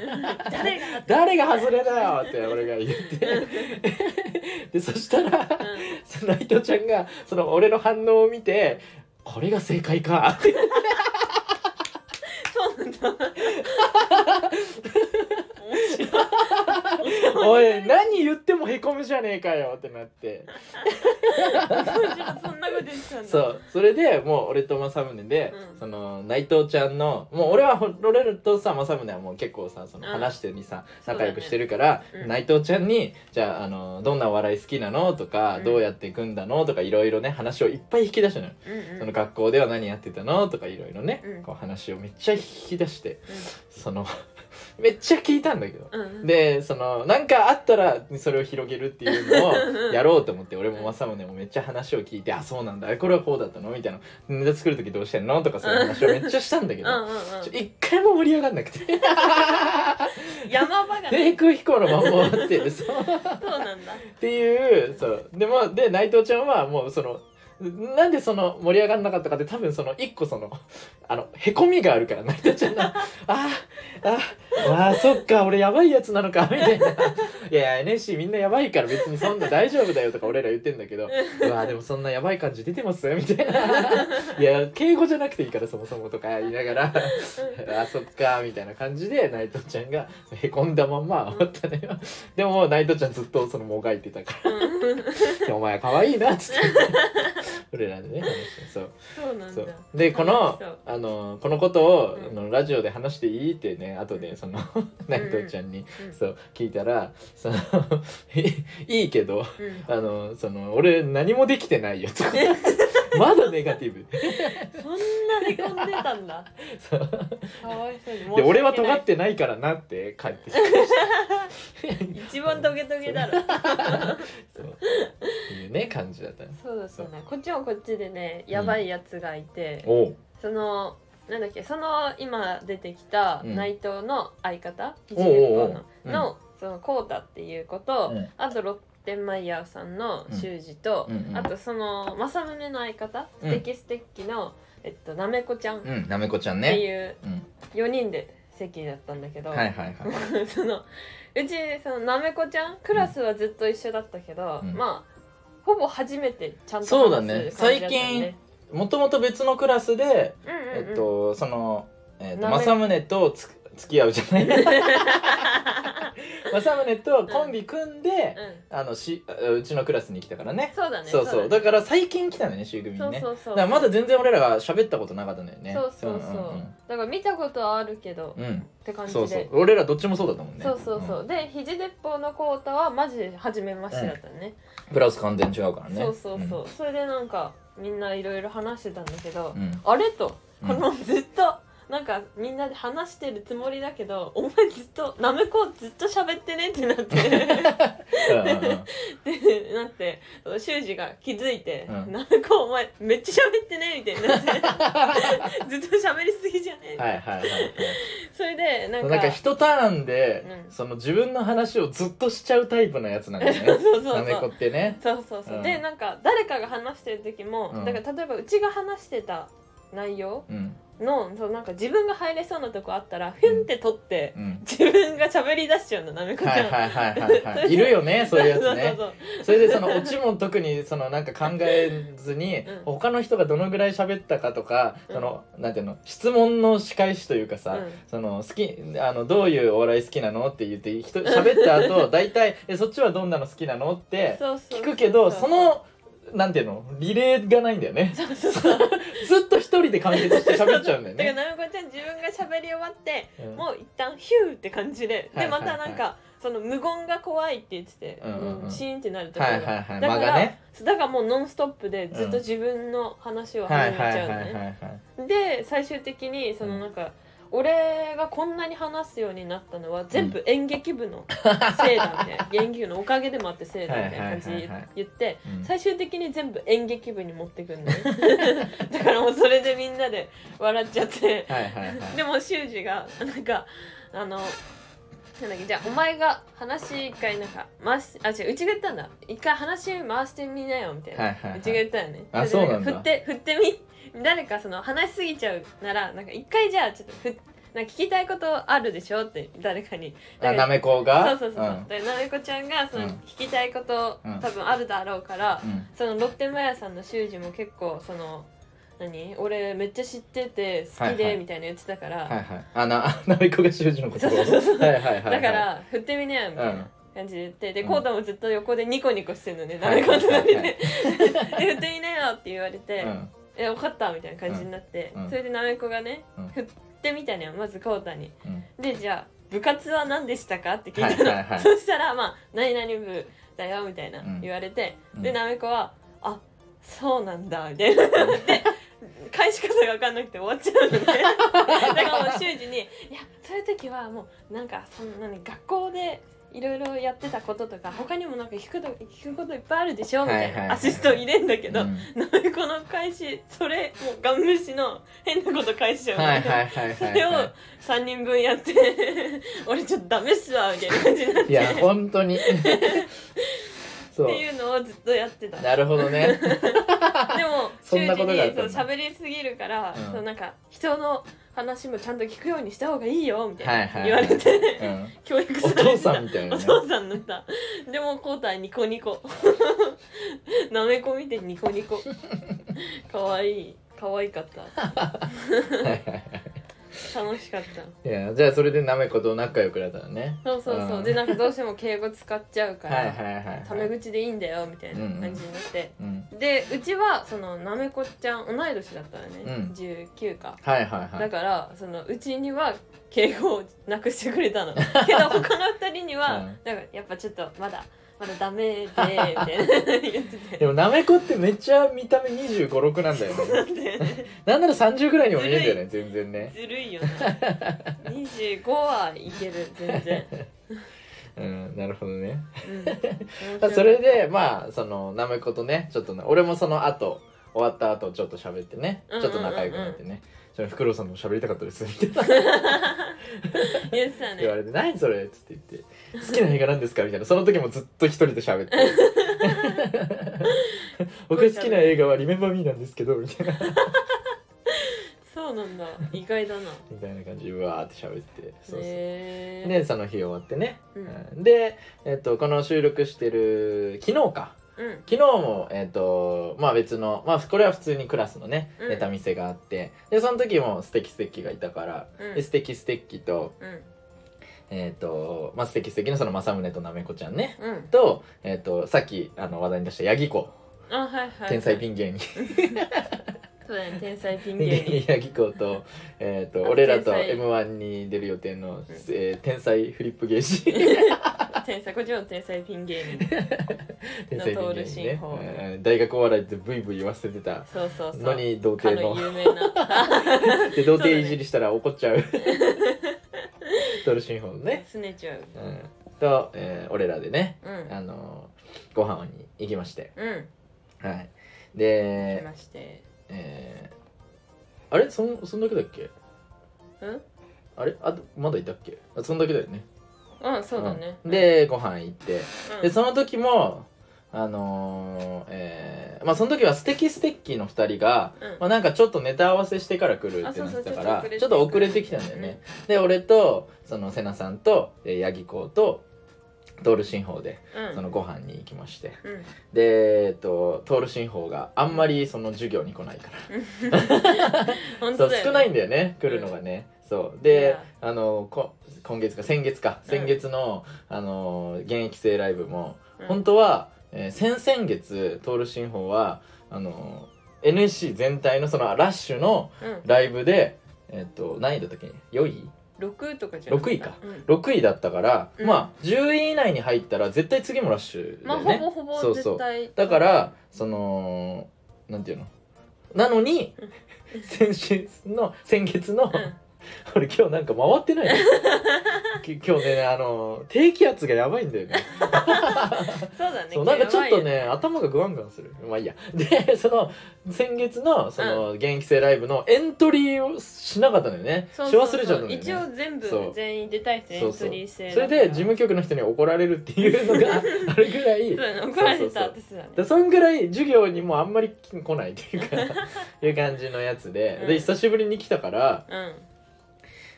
誰が「誰が外れだよ!」って俺が言って。でそしたらその内藤ちゃんがその俺の反応を見て「これが正解か」って [LAUGHS] おい何言ってもへこむじゃねえかよってなってそんなこと言ってたんだそうそれでもう俺と政宗で、うんその内藤ちゃんのもう俺はほ俺らとさ政宗はもう結構さそのうん話してにさ、仲良くしてるから、うん内藤ちゃんに「じゃああのどんなお笑い好きなの?」とか、うんどうやって組んだの?」とかいろいろね話をいっぱい引き出したのよ。うんうんその学校では何やってたのとかいろいろね、うんこう話をめっちゃ引き出してその [LAUGHS] めっちゃ聞いたんだけど。うんうん。でそのなんかあったらそれを広げるっていうのをやろうと思って俺も政宗もめっちゃ話を聞いて「あそうなんだ。これはこうだったの?」みたいな「ネタ作る時どうしてんの?」とかそういう話をめっちゃしたんだけど。うん一回も盛り上がんなくて。[LAUGHS] 山場が低ね空飛行のまんま終わってそう。[LAUGHS] そうなんだ。っていうそう。でもで内藤ちゃんはもうそのなんでその盛り上がんなかったかって多分その一個そのあのへこみがあるから内藤ちゃんの。[LAUGHS] ああああそっか俺やばいやつなのかみたいな。いや NSC みんなやばいから別にそんな大丈夫だよとか俺ら言ってんだけど。[LAUGHS] うわでもそんなやばい感じ出てます？みたいな。いや敬語じゃなくていいからそもそもとか言いながら。あそっかみたいな感じで内藤ちゃんがへこんだまんま終わったのよ。でも内藤ちゃんずっとそのもがいてたから。うん。お前可愛いなっつって俺らでね話してそう。そうなんだ。でこのあのこのことを、うん。あのラジオで話していいってね後でその内藤ちゃんに、うん。そう聞いたらその [LAUGHS] いいけどうん。あのその俺何もできてないよと [LAUGHS] まだネガティブ。そんなへこんでたんだ。そう。かわいそうに。で俺は尖っってないからなって帰ってきて [LAUGHS] 一番トゲトゲだろ。そう。っていうね感じだった。ねそうだったねこっちもこっちでねやばいやつがいて、おう。そのなんだっけその今出てきたうん。内藤の相方？おうおうおう。肘のうん。のそのコウタっていう子と、うん。あとロッテンマイヤーさんの修二と、うんうん。あとその政宗の相方？うん。ステキステッキの、えっとなめこちゃんっうんなめこちゃんね。ていううん。4人で席だったんだけど、はいはいはい。[LAUGHS] そのうちそのなめこちゃん？クラスはずっと一緒だったけど、うん。まあほぼ初めてちゃんとそうだね話す感じだったね。もともと別のクラスでえっとその、えっと、政宗とつ付き合うじゃない。[LAUGHS] 政宗とコンビ組んで、うん。あのしうちのクラスに来たからね。そうだねそうそう。だから最近来たんだよね C 組にね。そうそうそうまだ全然俺らが喋ったことなかったんだよね。そうそうそう、だから見たことはあるけど、うん、うんって感じで。そうそう。俺らどっちもそうだったもんね。そうそうそう、で肘鉄砲のコータはマジで初めましてだったね、うん、プラス完全違うからね。そうそうそう、それでなんかみんないろいろ話してたんだけど、うん、あれとうん。このずっとなんかみんなで話してるつもりだけどお前ずっとなめこずっと喋ってねってなって。でなって修二が気づいてうん「なめこお前めっちゃ喋ってね」みたいになって。[LAUGHS] ずっと喋りすぎじゃねはいはいはいはい。それでなんかなんか一ターンで、うん。その自分の話をずっとしちゃうタイプのやつなんだよね。[LAUGHS] そうそうそうなめこってね。そうそうそう、うん。でなんか誰かが話してる時も、うん。だから例えばうちが話してた内容？うん。のそうなんか自分が入れそうなとこあったらフュンって取って、うん。自分が喋り出しちゃうのなめこちゃん、はいはいはいはいはい。[LAUGHS] いるよねそういうやつね。それでそのオチも特にそのなんか考えずに、うん。他の人がどのぐらい喋ったかとか、うん。そのなんていうの質問の仕返しというかさ、うん。その好きあのどういうお笑い好きなのって言って人喋った後大体えそっちはどんなの好きなのって聞くけどそのなんていうのリレーがないんだよね。[LAUGHS] そうそうそう。ずっと一人で完結して喋っちゃうんだよだからね。なめこちゃん自分が喋り終わって、うん。もう一旦ヒューって感じで、でまたなんかその無言が怖いって言ってて、うんシーンってなるところが、はいはいはい。だから、ね。だからもうノンストップでずっと自分の話をはい始めちゃうのね、はい。で最終的にそのなんか、俺がこんなに話すようになったのは全部演劇部のせいだみたいな、演劇部のおかげでもあってせいだみたいな感じ言ってうん。最終的に全部演劇部に持ってくんのね。[LAUGHS] だからもうそれでみんなで笑っちゃって。でも修二がなんかあのなんだっけじゃあお前が話一回なんか回しあ違ううちが言ったんだ。一回話回してみなよみたいな、うちが言ったよね。あそうなんだ。振って振ってみ誰かその話しすぎちゃうならなんか一回じゃあちょっとふなんか聞きたいことあるでしょって誰かに。あなめこが？そうそうそうそう、ん。でなめこちゃんがその、うん。聞きたいこと、うん。多分あるだろうから、うん。そのロッテマヤさんの修二も結構その何？俺めっちゃ知ってて好きはいはい。でみたいな言ってたから、はいはい。あなあなめこが習字のこと？をそうそうそう。はいはいはいはい。だから振ってみなよみたいな感じで言ってでうん。コウタもずっと横でニコニコしてるのね。はないめこの隣はい。[LAUGHS] で「で振ってみなよ」って言われてうん「え分かった」みたいな感じになってうんそれでなめこがねうん。振ってみたのよまずコウタに。うん。でじゃあ部活は何でしたかって聞いたの、はいはいはい。[LAUGHS] そしたらまあ「何々部だよ」みたいなうん。言われて、うん。でなめこは「あそうなんだ」みたいな。[LAUGHS] で返し方が分かんなくて終わっちゃうのね [LAUGHS] だからもう修二に「いやそういう時はもうなんかそんなに学校でいろいろやってたこととか他にもなんか聞くこと聞くこといっぱいあるでしょ」みたいなアシスト入れんだけど、うん。この返しそれもうガン無視の変なこと返しちゃうのねはいはいはいはいそれをは3人分やって [LAUGHS] 俺ちょっとダメっすわみたいな感じになって。いいや本当に。[LAUGHS] っていうのをずっとやってた。でなるほどね。[LAUGHS] もそんなことがあったんだ。修二にそう喋りすぎるから、うん。そうなんか人の話もちゃんと聞くようにした方がいいよみたいな、言われて、うん。教育さおれて父さんみたいなね。お父さんだったでもコータはニコニコ。[LAUGHS] なめこ見てニコニコ。[LAUGHS] かわいい。かわいかった。はいはいはい楽しかった。いやじゃあそれでなめこと仲良くなったのね。そうそうそう、うん。でなんかどうしても敬語使っちゃうから、はいはいはいはい。タメ口でいいんだよみたいな感じになって、うん。でうちはそのなめこちゃん同い年だったらね、うん。19か、はいはいはい。だからそのうちには敬語をなくしてくれたの。けど他の二人には、うん。なんかやっぱちょっとまだまだダメでみたいな。言っててでもなめこってめっちゃ見た目2 5 6なんだよね。なんなら30ぐらいにも見えるんだよね全然ね。ずるいよな25はいける全然、うんなるほどね。うん、まあそれでまあそのなめことねちょっとね俺もその後終わった後ちょっと喋ってねうんちょっと仲良くなってね「それフクロウさんとも喋りたかったです」みたいな。言ってたね。言われて「何それ?」っつって言って「好きな映画なんですか?」みたいな。その時もずっと一人で喋って「[LAUGHS] 僕が好きな映画はリメンバーミーなんですけど」みたいな。そうなんだ。意外だな。みたいな感じでうわーって喋って。そうそう。でその日終わってね、うん。うん。で、えっとこの収録してる昨日か。うん。昨日もえっ、とまあ別のまあこれは普通にクラスのね、うん。ネタ見せがあって。でその時もステキステッキがいたから、うん。でステキステッキとうんえっ、とまあステキステッキのその政宗となめこちゃんね。うん。と,、えっとさっきあの話題に出したヤギ子。あはいはい天才ピン芸人。[LAUGHS] そうだね天才ピン芸人。[LAUGHS] ヤギ子と,、えー、とあ俺らと天才。m 1に出る予定の、えー天才フリップ芸人。[LAUGHS] 天才こっちも天才ピン芸人。天才ピン芸人ね。法、うん。大学お笑いってブイブイ言わせてた。そうそうそう。のに童か貞の。の有名な。で童貞いじりしたら怒っちゃうトルシンホのね、すねちゃううん、と、えー俺らでね、うん。あのーご飯に行きまして。うん。はい。来で、まして。えーあれ？そんそんだけだっけ？うん？あれ？あとまだいたっけ？あそんだけだよね。うんそうだね。うん。でご飯行って。うん。でその時もあのーえーまあその時はステキステッキの2人が、うん。まあ、なんかちょっとネタ合わせしてから来るってなってたからちょっと遅れてきた。んだよね、で俺とそのセナさんとえーヤギコとトール新法でうん。そのご飯に行きまして、うん。でえっとトール新法があんまりその授業に来ないから、[LAUGHS] そう少ないんだよね来るのがね、そう。いでや。あのこ今月か先月か。うん先月の、あの現役生ライブも、うん。本当は、えー先々月トール新法はあの NSC 全体のそのラッシュのうん。ライブでえっ、と何位だったっけ？4位？6とかじゃな6位か。うん。6位だったから、うん。まあ10位以内に入ったら絶対次もラッシュまあだよね、ほぼほぼそうそう。絶対。だからそのなんていうの？なのに先週の先月の、うん [LAUGHS] 俺今日なんか回ってない [LAUGHS] 今日ねあの低気圧がやばいんだよね。[LAUGHS] そうだねそうなんかちょっとやばいよね。頭がグワングワンする。まあいいや。でその先月のその現役生ライブのエントリーをしなかったのよね。しそうそう。忘れちゃったんだよね。一応全部全員出たい人エントリー制それで事務局の人に怒られるっていうのがあるぐらい。そう怒られた私だね。でそんぐらい授業にもあんまり来ないっていうかいう感じのやつで、うん。で久しぶりに来たからうん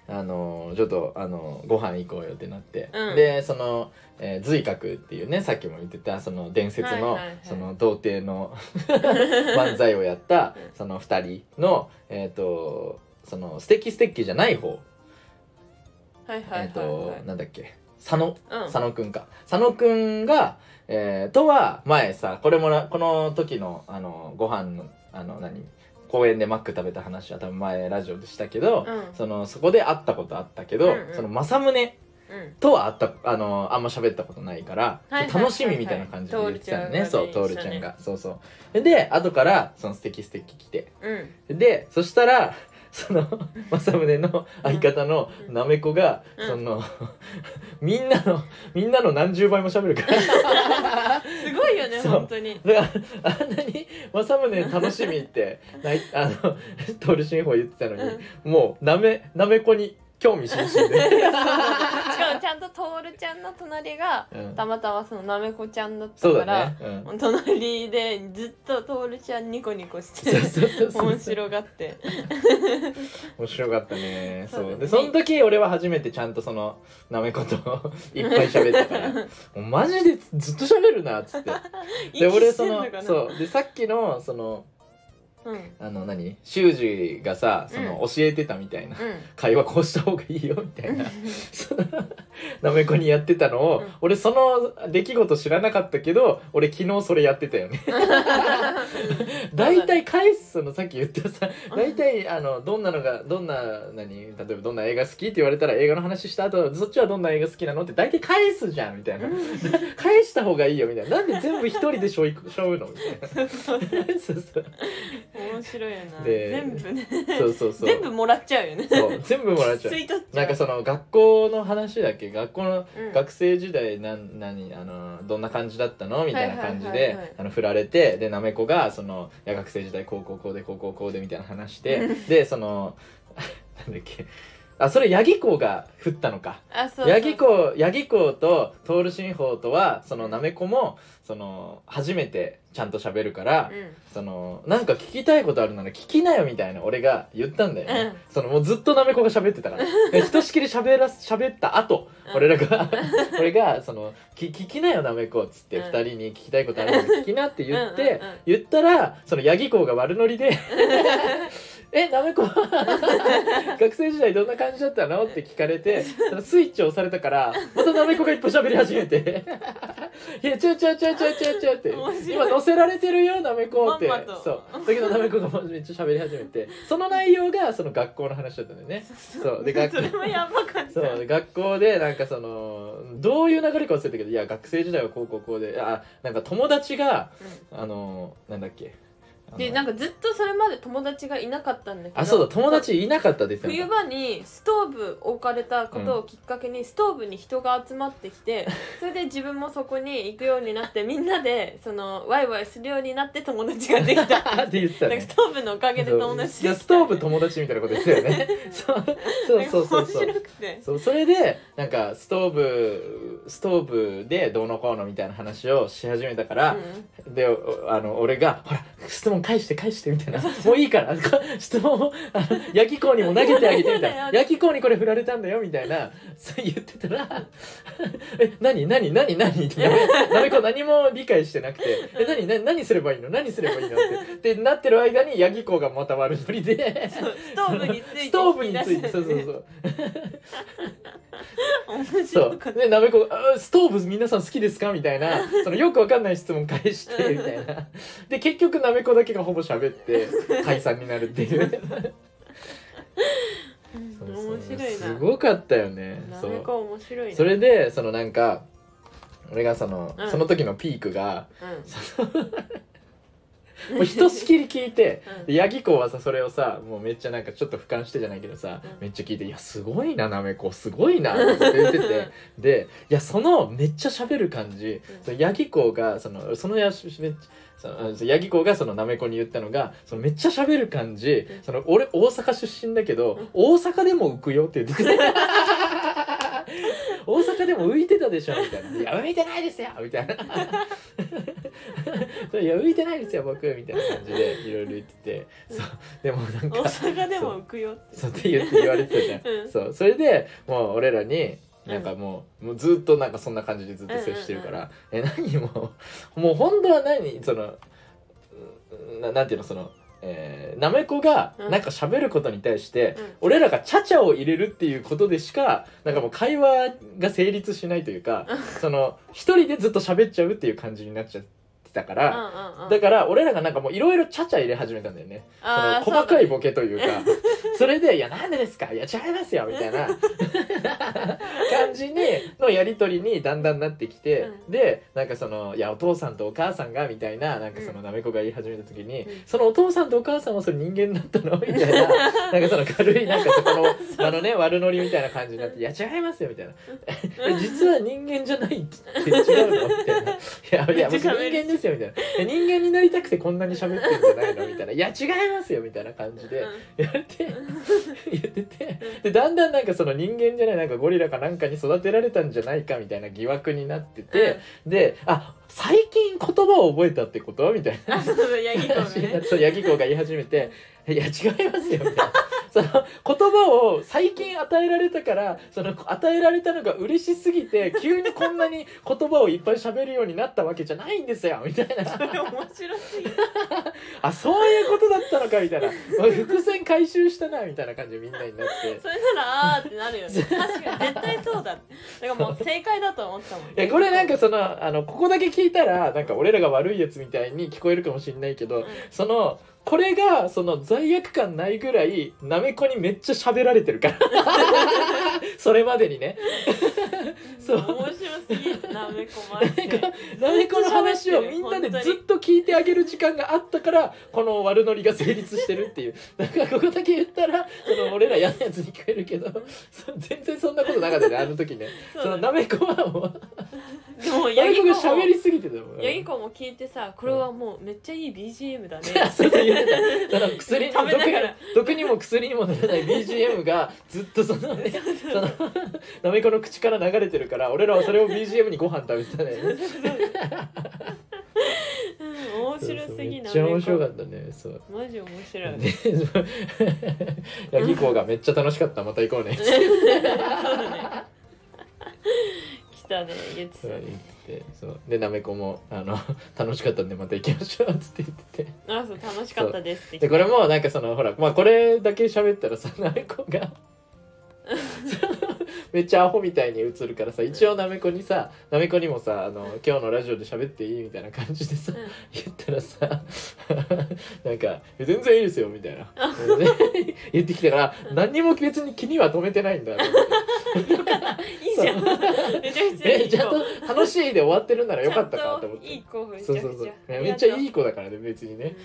あのちょっとあのご飯行こうよってなって、うん。でその、えー、随覚っていうねさっきも言ってたその伝説の、その童貞の [LAUGHS] 漫才をやったうんその2人のえっ、とそのステッキステッキじゃない方、はいはいはいえっ、とはいなんだっけ？佐野？うん。佐野くんか。佐野くんが、えー、とは前さこれもなこの時のあのご飯のあの何？公園でマック食べた話は多分前ラジオでしたけど、うん。そのそこで会ったことあったけど、うんうん。その政宗うん。とは会ったあのあんま喋ったことないから、はいはいはいはい。楽しみみたいな感じで言ってたのね。そうトールちゃんが。がそうそう。で後からそのステキステキ来て。うん。でそしたらその政宗の相方のなめこが、うん。そのみんなのみんなの何十倍も喋るから。すごいよねそう。本当に。だからあんなに政宗楽しみってないあのトール新法言ってたのに、もうなめなめこに興味津々で、しかもちゃんとトールちゃんの隣がうん。たまたまそのなめこちゃんだったそうから、だね、うん、隣でずっとトールちゃんニコニコしてそうそうそうそう。面白がって。面白かったね。そう。そうでその時俺は初めてちゃんとそのなめこと [LAUGHS] いっぱい喋ったからもうマジでずっと喋るなっつって。で俺その息してんかな？そう。でさっきのそのうんあの何？修二がさそのう教えてたみたいな、うん。会話こうした方がいいよみたいな。[LAUGHS] なめこにやってたのを、うん。俺その出来事知らなかったけど俺昨日それやってたよね。[LAUGHS] 大体返すそのさっき言ったさ大体あのどんなのがどんな何？例えばどんな映画好きって言われたら映画の話した後そっちはどんな映画好きなの？って大体返すじゃんみたいな。[LAUGHS] 返した方がいいよみたいな。なんで全部一人でしょいしょうの？みたいな。そうそう面白いよな。で全部。ねそうそうそう。全部もらっちゃうよね。そう全部もらっちゃう。吸い取っちゃう。なんかその学校の話だっけ？学校のうん。学生時代なん何？あのどんな感じだったの？みたいな感じはいはいはいはい。であの振られてでなめこがそのいや学生時代こうこうこうでこうこうこうでみたいな話してでその [LAUGHS] なんだっけ？あそれ八木校が振ったのか。あそうそう。八木校八木校と徹新法とはそのなめこもその初めてちゃんと喋るから、うん。そのなんか聞きたいことあるなら聞きなよみたいな俺が言ったんだよね、うん。そのもうずっとなめこが喋ってたから。[LAUGHS] でひとしきり喋ら喋った後、うん。俺らが [LAUGHS] 俺がそのき聞きなよなめこっつってうん。二人に聞きたいことあるなら聞きなって言って、言ったらその八木校が悪ノリで [LAUGHS] えなめこ学生時代どんな感じだったの？って聞かれてスイッチを押されたからまたなめこがいっぱい喋り始めて「いやちょちょちょちょちょちょ」って。今乗せられてるよなめこって。まんまと。そう。だけどなめこがめっちゃ喋り始めて。その内容がその学校の話だったんだよね。そうで学それもやばかったそう。で学校でなんかそのどういう流れか忘れたけどいや学生時代はこうこうこうであなんか友達があのなんだっけでなんかずっとそれまで友達がいなかったんだけどあそうだ友達いなかったですよ冬場にストーブ置かれたことをきっかけにストーブに人が集まってきて、[LAUGHS] それで自分もそこに行くようになってみんなでそのワイワイするようになって友達ができた。[LAUGHS] って言ってたね。ストーブのおかげで友達いやストーブ友達みたいなこと言ってたよね。[LAUGHS] そう。そうそうそうそう。面白くて。そうそれでなんかストーブストーブでどうのこうのみたいな話をし始めたから、でおあの俺が「ほら質問返して返して」みたいな「もういいから。こ [LAUGHS] 質問をあの焼き子にも投げてあげて」みたいな「焼き子にこれ振られたんだよ」みたいな。そう言ってたら「[LAUGHS] え何何何何?」って。なめこ何も理解してなくて「え何何何すればいいの？何すればいいの?」って。ってなってる間に焼き子がまた悪ノリで。ストーブについてストーブについて。そうそうそう。面そう。でなめこがあ「ストーブ皆さん好きですか?」みたいな。そのよくわかんない質問返してみたいな。で結局なめこだけがほぼ喋って [LAUGHS] 解散になるっていう。そそうそう。面白いな。すごかったよね。そう。なめこ面白いなそれでそのなんか俺がその、うん。その時のピークがうん。[LAUGHS] もうひとしきり聞いてうん。でヤギ子はさそれをさもうめっちゃなんかちょっと俯瞰してじゃないけどさ、うん。めっちゃ聞いて「いやすごいななめこすごいな」って言っててでいやそのめっちゃ喋る感じ、うん。そのヤギ子がそのそのやしめっちゃそのヤギ子がそのなめこに言ったのがそのめっちゃ喋る感じ、うん。その俺大阪出身だけど、うん。大阪でも浮くよって言ってて [LAUGHS] 大阪でも浮いてたでしょみたいな「いや浮いてないですよ」みたいな。[LAUGHS] いや浮いてないですよ僕みたいな感じでいろいろ言ってて。そう。でもなんか大阪でも浮くよって。そうって言って言われてたじゃん、うん。そう。それでもう俺らになんかもう,、もうずっとなんかそんな感じでずっと接してるから、え何もうもう本当は何？そのななんていうの？そのえーなめこがうん。なんか喋ることに対して、うん。俺らがちゃちゃを入れるっていうことでしかなんかもう会話が成立しないというかその一人でずっと喋っちゃうっていう感じになっちゃってたから、うんうんうん。だから俺らがなんかもういろいろちゃちゃ入れ始めたんだよね。その細かいボケというか。そ [LAUGHS] れで「いやなんでですか？いや違いますよ」みたいな。[LAUGHS] 感じにのやり取りにだんだんなってきて、うでなんかその「いやお父さんとお母さんが」みたいななんかそのうん。なめこが言い始めた時に、うん。そのお父さんとお母さんはそれ人間だったの？[LAUGHS] みたいな。なんかその軽いなんかそこのあのね悪ノリみたいな感じになって「いや違いますよ」みたいな「え実は人間じゃないって違うの?」みたいな「いやいや僕人めっちゃ喋る間ですよ」みたいな「いや人間になりたくてこんなに喋ってんじゃないの?」みたいな「[LAUGHS] いや違いますよ」みたいな感じで。言われて言ってて。でだんだんなんかその人間じゃないなんかゴリラかなんかに育てられたんじゃないかみたいな疑惑になってて、であ最近言葉を覚えたってこと？みたいな。そうヤギ子 [LAUGHS] が言い始めて「いや違いますよ」。[LAUGHS] その言葉を最近与えられたからその与えられたのが嬉しすぎて急にこんなに言葉をいっぱい喋るようになったわけじゃないんですよみたいな。それ面白すぎる。[LAUGHS] あそういうことだったのかみたいな。伏線回収したなみたいな感じでみんなになって。[LAUGHS] それならあーってなるよね。確かに絶対そうだだからもう正解だと思ったもん。いやこれなんかそのあのここだけ聞いたらなんか俺らが悪いやつみたいに聞こえるかもしれないけど、うん。そのこれがその罪悪感ないぐらいなめこにめっちゃ喋られてるから。[LAUGHS] それまでにね。そう。面白すぎる。なめこマジで。なめこの話をみんなでずっと聞いてあげる時間があったからこの悪ノリが成立してるっていう。だからここだけ言ったらその俺ら嫌なやつに聞こえるけど全然そんなことなかったねあの時ね。そのなめこはもうでもなめこヤギコもが喋りすぎてたもん。ヤギコも聞いてさこれはもうめっちゃいい BGM だね。[LAUGHS] そうそう言ってた。その薬 [LAUGHS] に毒にも薬にもならない BGM がずっとその [LAUGHS] ねそのなめこの口から流れてるから俺らはそれを BGM にご飯食べてたねうん面白すぎめなっちゃ面白かっったねそう。たマジ面白い。でヤ [LAUGHS] ギコがめっちゃ楽しかった。また行こうね。[LAUGHS] 来たね言ってたねそう。でなめこもあの [LAUGHS] 楽しかったんでまた行きましょうっつって言ってて。あそう楽しかったですってでこれもなんかそのほらまあこれだけ喋ったらさなめこが [LAUGHS] めっちゃアホみたいに映るからさ一応なめこにさなめこにもさあの「今日のラジオで喋っていい?」みたいな感じでさうん。言ったらさ [LAUGHS] なんか「全然いいですよ」みたいな。[LAUGHS] 言ってきたから何にも別に気には留めてないんだと思って。いいじゃん。めちゃくちゃいい子。えちゃんと楽しいで終わってるならよかったかと思って。ちゃんいい子めちゃくちゃ。そうそうそう。めっちゃいいい子だからね別にね。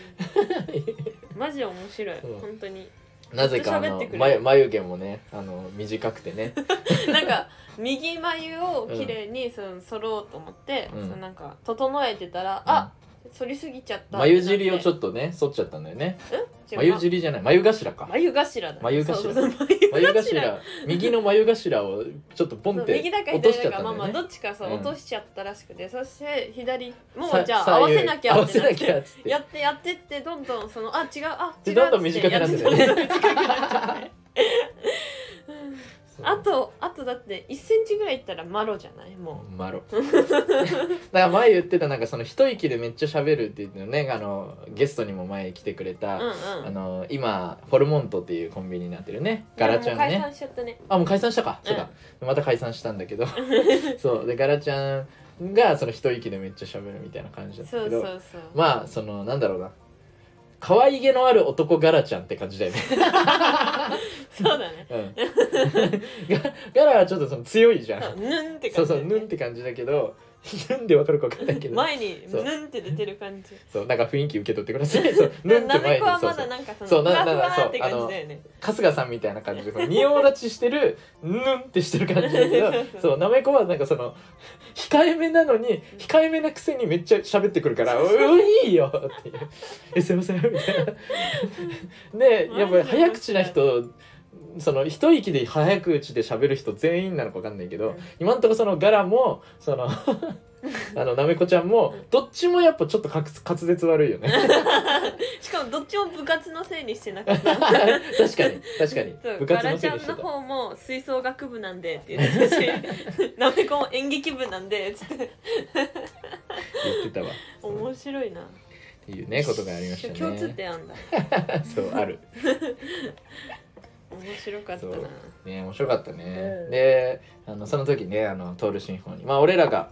マジ面白い。うん。本当になぜかあの眉眉毛もねあの短くてね。[LAUGHS] なんか右眉を綺麗にその揃おうと思って、うん。そのなんか整えてたら、あ反りすぎちゃった。眉尻をちょっっとね剃っちゃったんだよね。と眉尻じゃない。眉頭か。眉頭。だ眉頭。眉頭。右の眉頭をちょっとポンって落とし左ちゃったんだよね。まあまあどっちかそううん落としちゃったらしくて、そして左もさうじゃあ合わせなきゃってなってやってやってってどんどんそのあ違うあ違うでどんどん短くなってねあとあとだって1センチぐらいいったらマロじゃない？もマロ。[LAUGHS] だから前言ってたなんかその一息でめっちゃ喋るっていうのねあのゲストにも前来てくれた、ううんうん。あの今フォルモントっていうコンビニになってるね。ガラちゃんもう解ね散しちゃったね。あもう解散したか、そうか。また解散したんだけど。[LAUGHS] そう。でガラちゃんがその一息でめっちゃ喋るみたいな感じだったそうけどそうそう。まあそのなんだろうな可愛げのある男ガラちゃんって感じだよね、[LAUGHS] そうだね。うん、[LAUGHS] ガガラはちょっとその強いじゃん。そうヌンってそうそうヌンって感じだけど [LAUGHS] ヌンでわかるかわかんないけど。前にそう。ヌンって出てる感じ。そうなんか雰囲気受け取ってください。[LAUGHS] そうヌンってな前に。めこはまそうそうだなんかそそうなのふわふなわって感そうじだよね。春日さんみたいな感じでこう仁王立ちしてるヌンってしてる感じだけどそうそうそう。なめこはなんかその控えめなのに控えめなくせにめっちゃ喋ってくるから「うういいよ」っていう「えすいません」みたいな。で [LAUGHS] やっぱり早口な人その一息で早口で喋る人全員なのか分かんないけど、うん。今んところそのガラもその [LAUGHS] あのなめこちゃんもどっちもやっぱちょっと滑滑舌悪いよね。[LAUGHS] しかもどっちも部活のせいにしてなかった。確かに確かに。部活ガラちゃんのせいにしてた。の方も吹奏楽部なんで [LAUGHS] って言ってたしなめこも演劇部なんでつって言ってたわ。面白いな。っていうねことがありましたね。共通点あんだ。そうある面白かったな。ね面白かったね、うん。であのその時ねあのトールシンフォニー。まあ俺らが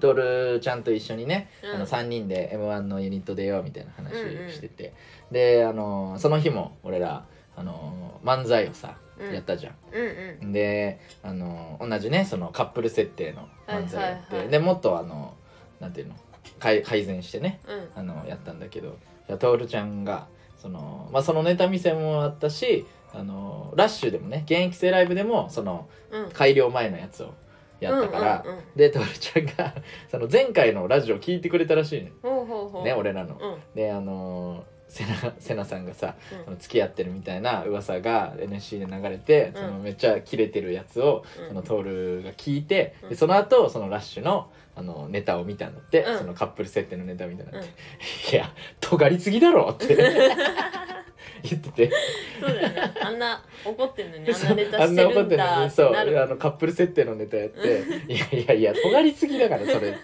トールちゃんと一緒にね、うん。あの3人で m 1のユニット出ようみたいな話うんうん。してて、であのその日も俺らあの漫才をさ、うん。やったじゃん。うんうん。であの同じねそのカップル設定の漫才やって、はい。はいはいでもっとあのなんていうの改改善してねうん。あのやったんだけど。徹ちゃんがその,、まあ、そのネタ見せもあったしあのラッシュでもね現役生ライブでもそのうん。改良前のやつをやったから、うんうんうんで徹ちゃんが [LAUGHS] その前回のラジオ聞いてくれたらしいねほうほうほう。ね俺らの。うん。であのセナセナさんがさうん。その付き合ってるみたいな噂が NSC で流れて、うん。そのめっちゃキレてるやつを、うん。そのトールが聞いて、うん。でその後そのラッシュのあのネタを見たんだって、うん。そのカップル設定のネタを見たんだうん。って、いや尖りすぎだろって [LAUGHS] 言ってて。そうだよね。あんな怒ってんのにあんなネタしてな怒ってる。んだにそうってなるあのカップル設定のネタやって「いやいやいや尖りすぎだからそれ」って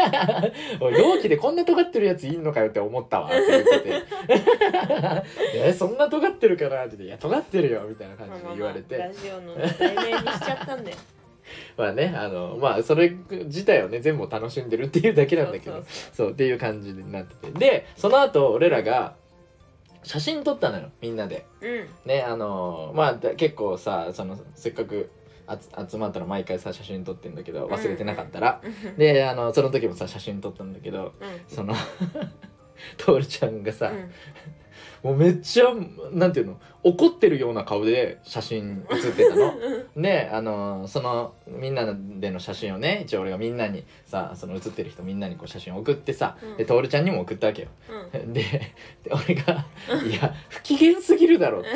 「おい同期でこんな尖ってるやついんのかよ」って思ったわって言ってて「[LAUGHS] えそんな尖ってるかな?」って言って「いや尖ってるよ」みたいな感じで言われて。まあまあまあラジオの題名にしちゃったんだよ。[LAUGHS] まあねあのまあそれ自体をね全部を楽しんでるっていうだけなんだけど。そう。そうっていう感じになってて。でその後俺らが写真撮ったのよみんなで。そううん。ねあのまあだ結構さそのせっかく集まったら毎回さ写真撮ってんだけど忘れてなかったら、うん。であのその時もさ写真撮ったんだけどうん。その [LAUGHS] トールちゃんがさ、うんもうめっちゃなんていうの？怒ってるような顔で写真写ってたの。[LAUGHS] であのそのみんなでの写真をね一応俺がみんなにさその写ってる人みんなにこう写真送ってさ、うん。でトールちゃんにも送ったわけよ。うん。[LAUGHS] でで俺が「[LAUGHS] いや不機嫌すぎるだろ」って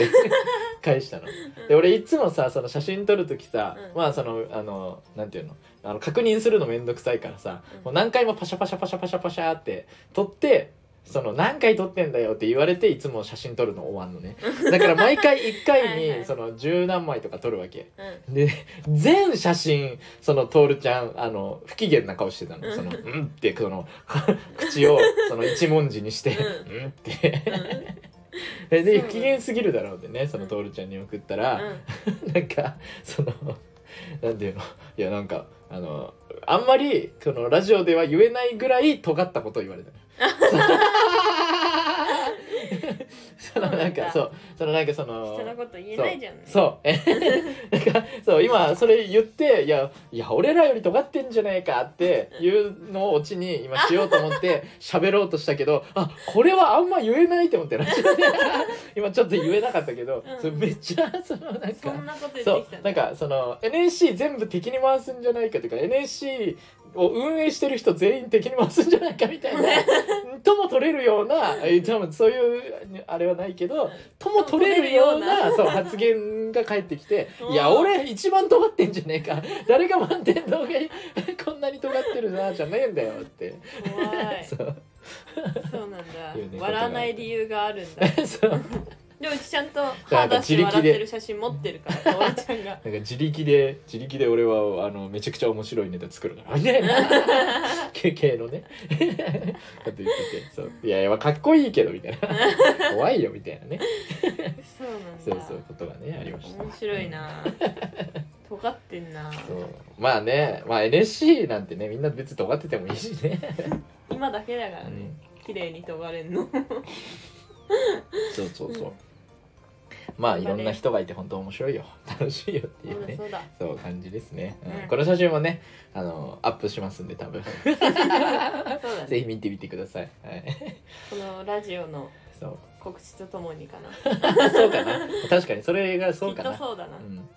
返したの。で俺いつもさその写真撮る時さ、うん。まあそのあのなんていうの？あの確認するのめんどくさいからさ、うん。もう何回もパシャパシャパシャパシャパシャって撮ってその何回撮ってんだよって言われていつも写真撮るの終わんのね。だから毎回1回に [LAUGHS] その十何枚とか撮るわけ。うん。で全写真その徹ちゃんあの不機嫌な顔してたの。うん。その「うん」ってその口をその一文字にして「ううん」って。うん。でそう不機嫌すぎるだろうってねその徹ちゃんに送ったら、[LAUGHS] なんかそのなんていうの？いやなんかあのあんまりそのラジオでは言えないぐらい尖ったことを言われた。[LAUGHS] そのなんかそうそのなんかその人のこと言えないじゃん。ねそう。え [LAUGHS] なんかそう今それ言っていやいや俺らより尖ってんじゃねえかっていうのをオチに今しようと思って [LAUGHS] 喋ろうとしたけどあこれはあんま言えないって思ってラジオで今ちょっと言えなかったけど、うん。それめっちゃそのなんかそんなこと言ってきたなんかその NSC 全部敵に回すんじゃないかというか NSC を運営してる人全員敵に回すんじゃないかみたいな [LAUGHS] とも取れるようなえ多分そういうあれはないけどとも取れるようなそう発言が返ってきて「うん。いや俺一番尖ってんじゃねえか。誰が満点動画こんなに尖ってるなじゃねえんだよ」って。怖い。そう。そうなんだ。ね笑わない理由があるんだ。[LAUGHS] そうでもうちちゃんと歯出して笑ってる写真持ってるからおばちゃんが。なんか自力で自力で俺はあのめちゃくちゃ面白いネタ作るから。みたいな系系のね。だって言っててそう。いやいやかっこいいけどみたいな。怖いよみたいなね。そうなんだ。そうそうことがねありました。面白いな。尖ってんな。そう。まあねまあ NSC なんてねみんな別に尖っててもいいしね、今だけだからね。うん。綺麗に研がれんの。そうそうそう、うんまあいろんな人がいて本当面白いよ。[LAUGHS] 楽しいよっていうね。そう感じですね、この写真もねあのアップしますんで多分。ぜひ見てみてください。はい。このラジオのそう。告知とともにかな。[LAUGHS] そうかな。確かにそれがそうかな。きっとそうだな、うん。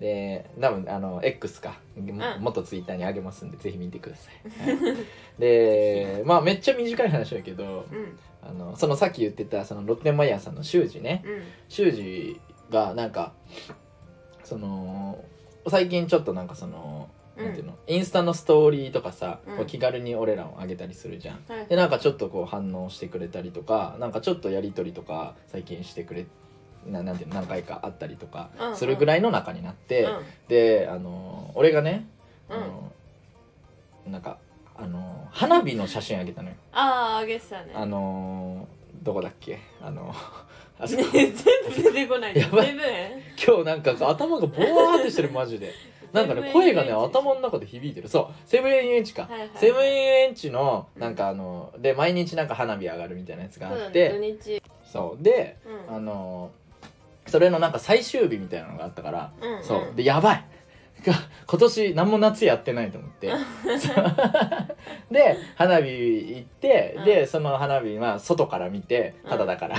で多分あの X か、もっとツイッターにあげますんでぜひ見てください、はい。[LAUGHS] でまあめっちゃ短い話だけどうんあのそのさっき言ってたそのロッテンマイヤーさんの修二ね。うん。修二がなんかその最近ちょっとなんかその、うん。なんていうのインスタのストーリーとかさ、うん。こう気軽に俺らをあげたりするじゃん。はい。でなんかちょっとこう反応してくれたりとかなんかちょっとやり取りとか最近してくれななんていうの何回かあったりとかするぐらいの仲になって、うん。であの俺がねあうん。の、なんかあの花火の写真あげたのよ。あああげてたね。あのどこだっけ？あの [LAUGHS] あそこ。ね全部出てこない。やばい。今日なんか頭がボワーってしてるマジで。[LAUGHS] なんかね声がね頭の中で響いてる。そう。セブン遊園地か、はいはい。セブン遊園地のなんかあので毎日なんか花火上がるみたいなやつがそうだねあって土日。そう。でうん。あのそれのなんか最終日みたいなのがあったから、うんうん。そう。でやばいが今年何も夏やってないと思って。で花火行って、うん。でその花火まあ外から見てただだから、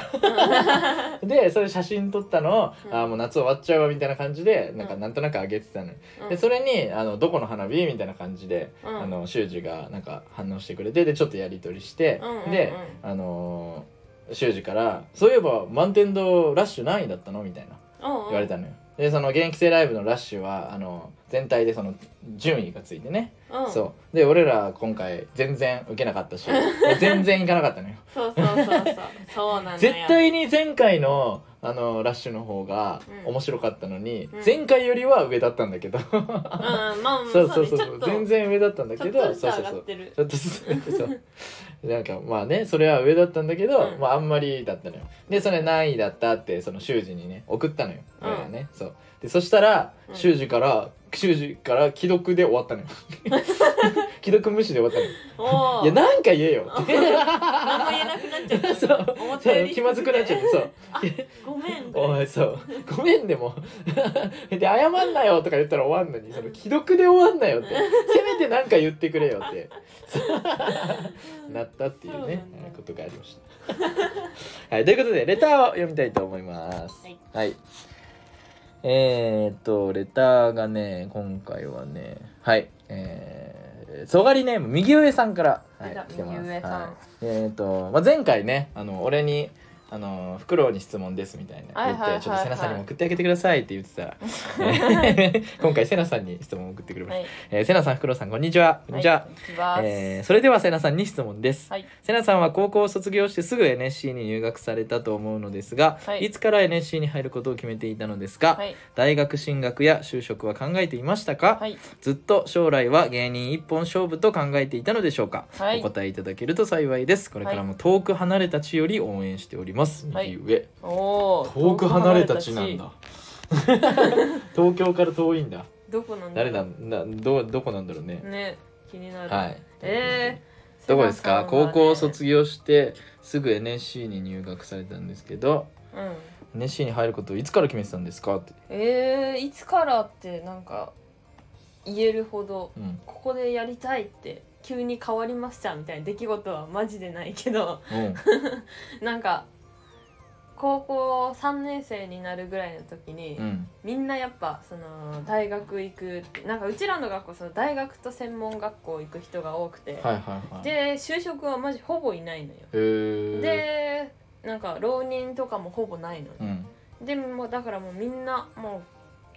[LAUGHS] でそれ写真撮ったのを、うん。あーもう夏終わっちゃうわみたいな感じでなんかうん。なんとなく上げてたのよ、うん。でそれにあの「どこの花火?」みたいな感じで、うん。あの修二がなんか反応してくれてでちょっとやり取りして、うんうんうん。であのー修二から「そういえば満天堂ラッシュ何位だったの?」みたいな。言言われたのよ。でその現役生ライブのラッシュはあの全体でその順位がついてね、うん、そう。で俺ら今回全然受けなかったし [LAUGHS] 全然行かなかったのよ。そうそうそうそう。そうなん絶対に前回のあのラッシュの方がうん。面白かったのに、うん。前回よりは上だったんだけど。うんまあまあ [LAUGHS] そうそうそう全然上だったんだけどちょっとずつ上そうそうそう。がってる。ちょっとそうなんかまあねそれは上だったんだけど、うん。まああんまりだったのよ。でそれ何位だったってその修二にね送ったのよ、うん。俺がね。そう。でそしたらうん。修二から修二から既読で終わったのよ。[LAUGHS] 既読無視で終わったのよ。おいやなんか言えよ。って何も言えなくなっちゃった。そう。思ったより。そう気まずくなっちゃってそう。ごめん。おいそう。ごめんでも。[LAUGHS] で謝んなよとか言ったら終わんのに。その既読で終わんなよって。せめてなんか言ってくれよって。なったっていうねそうなんだ。ことがありました。はいということでレターを読みたいと思います。はい。はい。えー、っとレターがね今回はねはいえー、そがりネーム右上さんから、はい、来てます。右上さんはい、えー、っと、まあ、前回ねあの俺にあのフクロウに質問ですみたいな。言って、はいはいはい。はいちょっとセナさんにも送ってあげてくださいって言ってた。らえー今回セナさんに質問を送ってくれました、はい。えーセナさんフクロウさんこんにちは。こんにちは、はいこんにちは。えーそれではセナさんに質問です、はい。セナさんは高校を卒業してすぐ NSC に入学されたと思うのですが、はい。い、つから NSC に入ることを決めていたのですか、はい。大学進学や就職は考えていましたか、はい。ずっと将来は芸人一本勝負と考えていたのでしょうか、はい。お答えいただけると幸いです。これからも遠く離れた地より応援しております、はい。右上。遠く離れた地なんだ。[LAUGHS] 東京から遠いんだ。どこなんだ？誰なんだ？どどこなんだろうね、ね気になる。はい。えー、どこですか、ね。高校を卒業してすぐ NSC に入学されたんですけどうん。NSC に入ることをいつから決めてたんですか？って、えー、いつからってなんか言えるほどうん。ここでやりたいって急に変わりましたみたいな出来事はマジでないけど。うん。[LAUGHS] なんか高校3年生になるぐらいの時に、うん。みんなやっぱその大学行くなんかうちらの学校その大学と専門学校行く人が多くて、はいはいはい。で就職はマジほぼいないのよ。でなんか浪人とかもほぼないのうん。でもだからもうみんなもう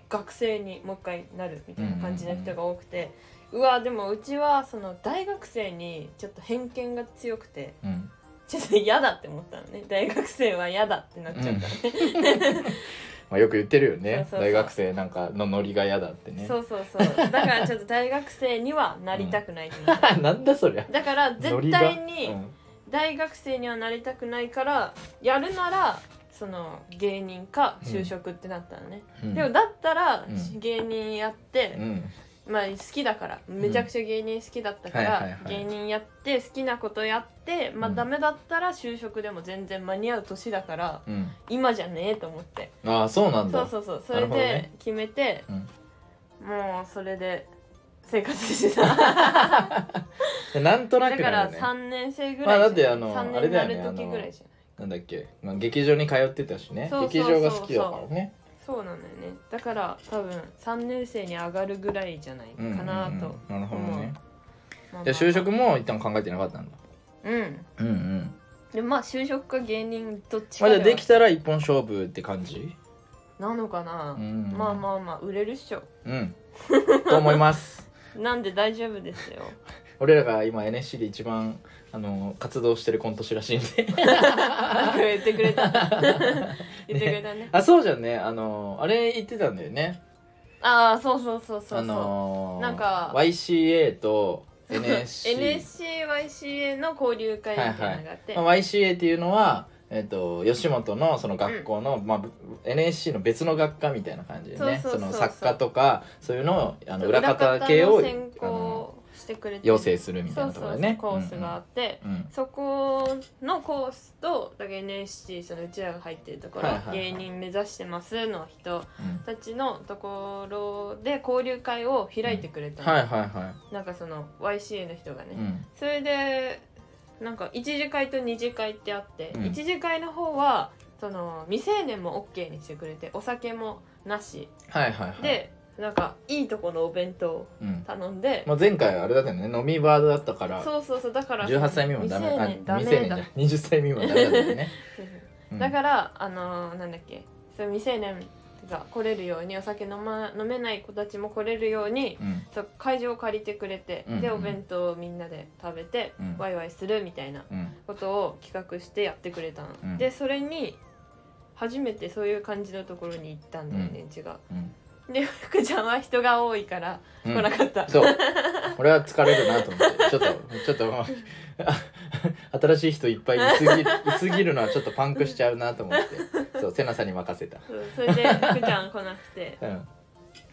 学生にもう一回なるみたいな感じの人が多くて、うわでもうちはその大学生にちょっと偏見が強くてうんちょっと嫌だって思ったのね。大学生は嫌だってなっちゃったのね、[LAUGHS] まあ、よく言ってるよね。大学生なんかのノリが嫌だってね。そうそうそう。だからちょっと大学生にはなりたくないった、[LAUGHS] なんだそりゃ。だからノ絶対に大学生にはなりたくないからやるならその芸人か就職ってなったのね、うん。でもだったらうん。芸人やってう、んまあ好きだから。めちゃくちゃ芸人好きだったから、はいはいはい。芸人やって好きなことやってまあうん。ダメだったら就職でも全然間に合う年だからうん。今じゃねえと思って。ああそうなんだ。そうそうそう。それなるほどね。で決めて、うん。もうそれで生活してた。で [LAUGHS] なんとなくだからだね3年生ぐまあらいじゃん。だってあの3あれ年になだよねる時ぐらいじゃない？なんだっけ、まあ、劇場に通ってたしね。そうそう。劇場が好きだからねそうなんだよね。だから多分3年生に上がるぐらいじゃないかなと、うんうんうん。なるほどね。まあまあじゃあ。就職も一旦考えてなかったんだ。うん。うんうん。でまあ就職か芸人どっちまあじゃあできたら一本勝負って感じ？なのかな、うんまあまあまあ売れるっしょ。うん。と思います。[LAUGHS] なんで大丈夫ですよ。[LAUGHS] 俺らが今 NSC で一番あの活動してるコント師らしいんで。言ってくれた。[LAUGHS] 言ってくれたね。あそうじゃんね。あのあれ言ってたんだよね。ああそうそうそうそうそう、あのーなんか YCA と NSC [LAUGHS] NSCYCA の交流会みたいなのがあって、まあ、YCA っていうのは、えっと吉本のその学校の、まあ、ぶ NSC の別の学科みたいな感じでね。その作家とかそういうのをあの裏方系をあの攻してくれて養成するみたそいうなところでねコースがあって、うんうんそこのコースとだから NSC そのうちらが入ってるところ、はいはいはい。芸人目指してますの人うん。たちのところで交流会を開いてくれたの、はいはいはなんかその YCA の人がね、い、うん。それでなんか一次会と二次会ってあって、うん。一次会の方はその未成年も OK にしてくれてお酒もなし。はいはいはい。で、なんかいいとこのお弁当ん。頼んで、まあ、前回あれだったよね。飲みバーだったからそうそうそうだから18歳未満ダメ未成年ダメ未成年じゃだない20歳未満ダメだったよね、[LAUGHS] うん。だからあのーなんだっけ。そういう未成年が来れるようにお酒飲,、ま、飲めない子たちも来れるようにうん。そう会場を借りてくれて、うん。うん。でお弁当をみんなで食べて、うん。ワイワイするみたいなうん。ことを企画してやってくれたの、うん。でそれに初めてそういう感じのところに行ったんだよね、うちが。うんで福ちゃんは人が多いからうん。来なかった、そう。俺は疲れるなと思って。ちょっとちょっともうあ新しい人いっぱいいすぎるいすぎるのはちょっとパンクしちゃうなと思って。そうセナさんに任せた。そうそれで福ちゃん来なくて。[LAUGHS]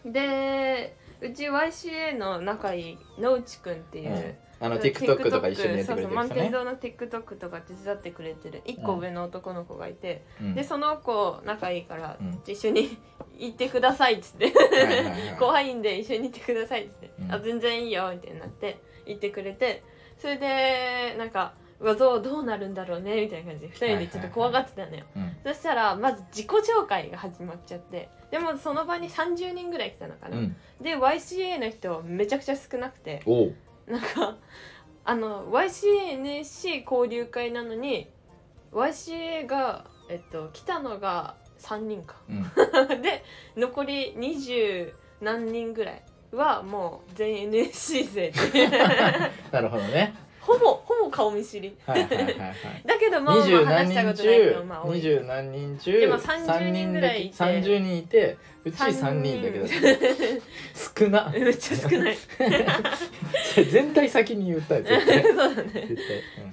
うん。でうち YCA の仲いい野内くんっていう、うんあの TikTok とか一緒にやってくれてる人そうそう満天ね堂の TikTok とか手伝ってくれてる1個上の男の子がいて、うん。でその子仲いいから、うん。一緒に [LAUGHS] 行ってくださいっつって。はいはいはい。[LAUGHS] 怖いんで一緒に行ってくださいっつって、うん。あ全然いいよみたいになって行ってくれてそれでなんかうわどうどうなるんだろうねみたいな感じで2人でちょっと怖がってたのよ、うん。そしたらまず自己紹介が始まっちゃって。でもその場に30人ぐらい来たのかな、うん。で YCA の人めちゃくちゃ少なくて。おうなんかあの YCNSC 交流会なのに YCA が、えっと、来たのが3人か。うん。[LAUGHS] で残り20何人ぐらいはもう全員 NSC 生で。[LAUGHS] なるほどねほぼほぼ顔見知り。はいはいはいはい。だけどまあまあ二十何話した人ことないけど中まあ多い。二十何人中でも30人ぐらいいて。三人人いてうち三人。だけど。[LAUGHS] 少な。めっちゃ少ない。[LAUGHS] 全体先に言ったよ絶対。[LAUGHS] そうだね。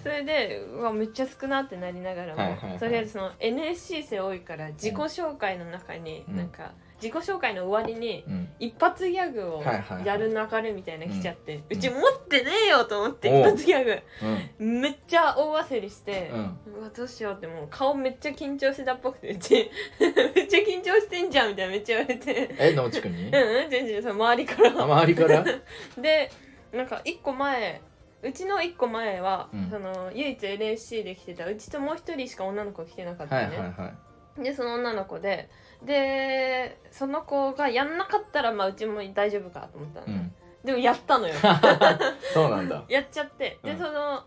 それでうわめっちゃ少なってなりながらも、はいはいはい。とりあえずその NSC 生多いから自己紹介の中に、うん。なんか自己紹介の終わりに一発ギャグをはいはいはい。やる流れみたいなの来ちゃって、ううんち持ってねえよと思っておう。一発ギャグ。うん。めっちゃ大焦りして、うん。うわどうしようってもう顔めっちゃ緊張してたっぽくてうち。[LAUGHS] めっちゃ緊張してんじゃんみたいなめっちゃ言われて。え野内くんに？うんうん全然その周りから。あ周りから？[LAUGHS] でなんか一個前うちの一個前は、うん。その唯一 LSC で来てたうちともう一人しか女の子来てなかったはいのね、はい。はでその女の子ででその子がやんなかったらまあうちも大丈夫かと思ったの、いうん。でもやったのよ。[LAUGHS] そうなんだ。[LAUGHS] やっちゃって。で、うん。その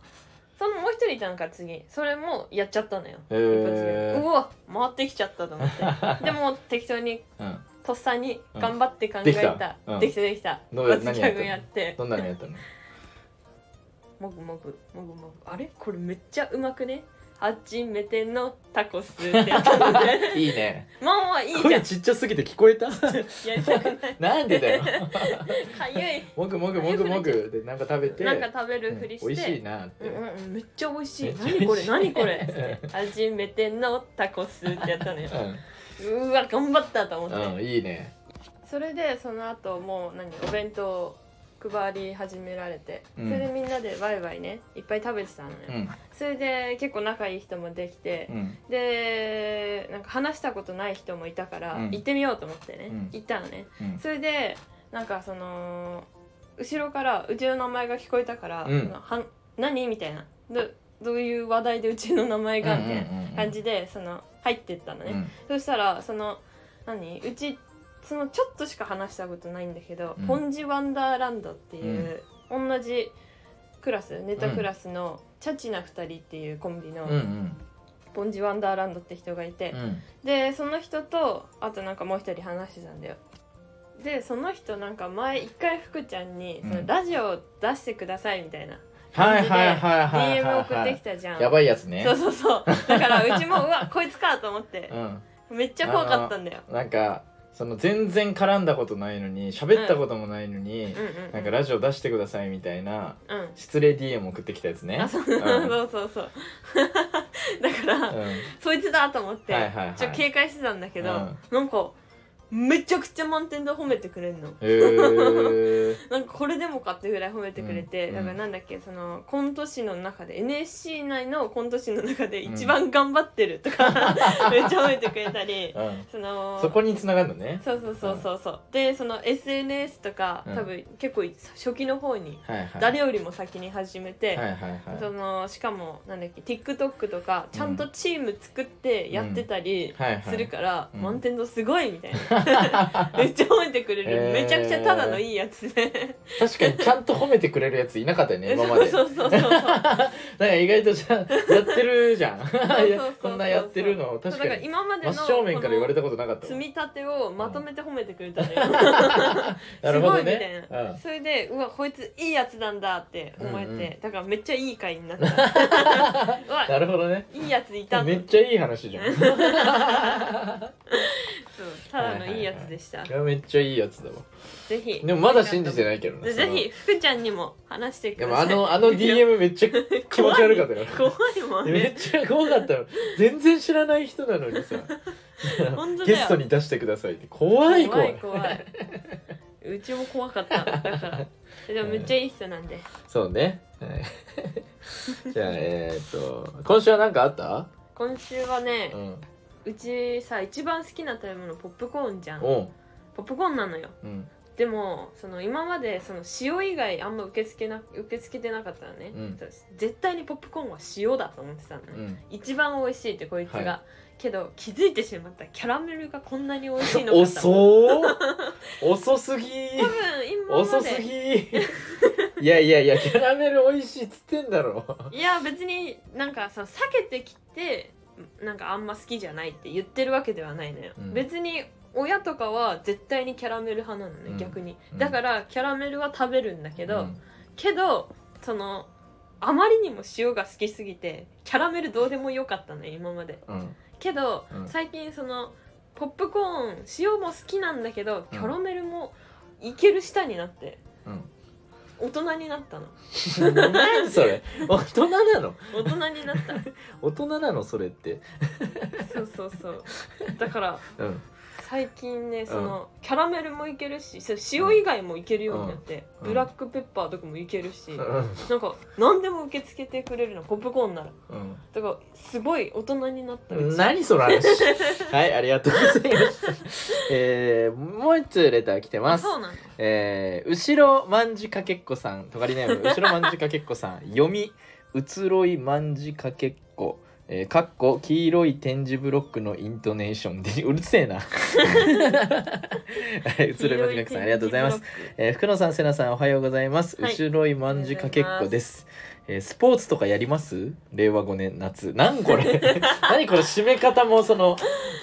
そのもう一人いたのか次。それもやっちゃったのよ、うわ回ってきちゃったと思って。[LAUGHS] でも適当にうん。とっさに頑張って考えた、た。うん。できたできた。どうや一発ギャグやって。どんなのやったの？もぐもぐもぐもぐ。あれ？これめっちゃうまくね？初めてのタコスってやったのでいいね。まあまあいいじゃん。声ちっちゃすぎて聞こえた？やりたくなんでだよ。かゆい。もぐもぐもぐもぐでなんか食べて。なんか食べるふりして、うん美味しいなって。うんうんうん。めっちゃ美味しい。めっちゃ何これ？何これ？初めてのタコスってやったのよ。うわ頑張ったと思って、うん、うん、いいね。それでその後もう何？お弁当を配り始められて、うん。それでみんなでワイワイねいっぱい食べてたのよ、うん。それで結構仲いい人もできてう、ん。でなんか話したことない人もいたから、うん。行ってみようと思ってね、うん。行ったのね。うん。それでなんかその後ろからうちの名前が聞こえたから「うん。そのはん何?」みたいな。どどういう話題でうちの名前がみたいな感じでその入ってったのね、うん。そしたらその何？うちそのちょっとしか話したことないんだけど、うん。ポンジワンダーランドっていう、同じクラスネタクラスのチャチな2人っていうコンビの、うんうん。ポンジワンダーランドって人がいて、うん。でその人とあとなんかもう一人話してたんだよ。でその人なんか前一回福ちゃんに、うん。そのラジオ出してくださいみたいなはいはいはいはいはい DM 送ってはい。きたじゃん、やばいやつね。そうそうそう。だからうちもうわこいつかと思って。うん。めっちゃ怖かったんだよ。なんかその全然絡んだことないのに喋ったこともないのに、なんかラジオ出してくださいみたいなうん。失礼 DM 送ってきたやつね。あそう,、ん。[LAUGHS] そうそうそう。[LAUGHS] だから、うん。そいつだと思って、ちょっと警戒してたんだけど、うん。なんかめちゃくちゃ満点で褒めてくれるの。へー。[LAUGHS] なんかこれでもかってぐらい褒めてくれて、うん。だからなんだっけそのコント師の中で NSC 内のコント師の中で一番頑張ってるとか、[LAUGHS] めっちゃ褒めてくれたりうん。そのそこに繋がるのね。そうそうそうそうそう。でその SNS とか、うん。多分結構初期の方に誰よりも先に始めて、はいはいはい。そのしかもなんだっけ TikTok とかちゃんとチーム作ってやってたりするから、うん。満点度すごいみたいな [LAUGHS] めっちゃ褒めてくれる、へー。めちゃくちゃただのいいやつで確かにちゃんと褒めてくれるやついなかったよね [LAUGHS] 今まで。そうそうそうそうなんか意外とじゃやってるじゃん。[LAUGHS] こんなやってるの確かに今までの真正面から言われたたことなかったわ積み立てをまとめて褒めてくれたのよ、なるほどすごいみたいねな、うん。それでうわこいついいやつなんだって思えて、うんうん。だからめっちゃいい回になった。なるほどね。いいやついたとめっちゃいい話じゃん。いそうただのいいやつでした、やめっちゃいいやつだわ。ぜひ。でもまだ信じてないけどでねぜひ福ちゃんにも話してくでださい。もあのあの DM めっちゃ [LAUGHS] 気持ち悪かったよ。怖い。もん [LAUGHS] めっねちゃ怖かったの全然知らない人なのにさ。本当だよ。ゲストに出してくださいって。怖い怖い。怖い怖い。うちも怖かった。[LAUGHS] だからでもめっちゃいい人なんで。そうね。はい。じゃあえーっと今週は何かあった？今週はねうんうちさ一番好きな食べ物ポップコーンじゃん。ポップコーンなのよ。うん。でもその今までその塩以外あんま受け付けな受け付けてなかったのね、うん。絶対にポップコーンは塩だと思ってたのね、うん。一番美味しいってこいつが、はけど気づいてしまった。キャラメルがこんなに美味しいのかと。[LAUGHS] 遅遅すぎ。[LAUGHS] 多分今ま遅すでぎ。いやいやいやキャラメル美味しいっつってんだろ。いや別になんかさ避けてきてなんかあんま好きじゃないって言ってるわけではないのよ、うん。別に親とかは絶対にキャラメル派なのね、うん。逆に。うん。だからキャラメルは食べるんだけど、うん。けどそのあまりにも塩が好きすぎてキャラメルどうでもよかったのよ今まで。うん。けど、うん。最近そのポップコーン塩も好きなんだけどキャラメルもいける下になって。うん大人になったの。何それ。大人なの？大人になった。大人なのそれって。そうそうそう。だからうん最近ねその、キャラメルもいけるし塩以外もいけるようになって、うん。ブラックペッパーとかもいけるし、うん。なんか何でも受け付けてくれるのポップコーンなら。うん。だからすごい大人になったうち何その話。[LAUGHS] はいありがとうございましたえー、もう一つレター来てます。あそうなの？えー、後ろまんじかけっこさん。とがりネーム後ろまんじかけっこさん。読み移ろいまんじかけっこえー、かっこ黄色い点字ブロックのイントネーションで [LAUGHS] うるせえな [LAUGHS] はい移ろいまんじさんありがとうございますえー、福野さん、せなさん、おはようございます。はい後ろいまんじかけっこです。えースポーツとかやります？令和5年夏。なんこれ？[LAUGHS] 何これ締め方もその、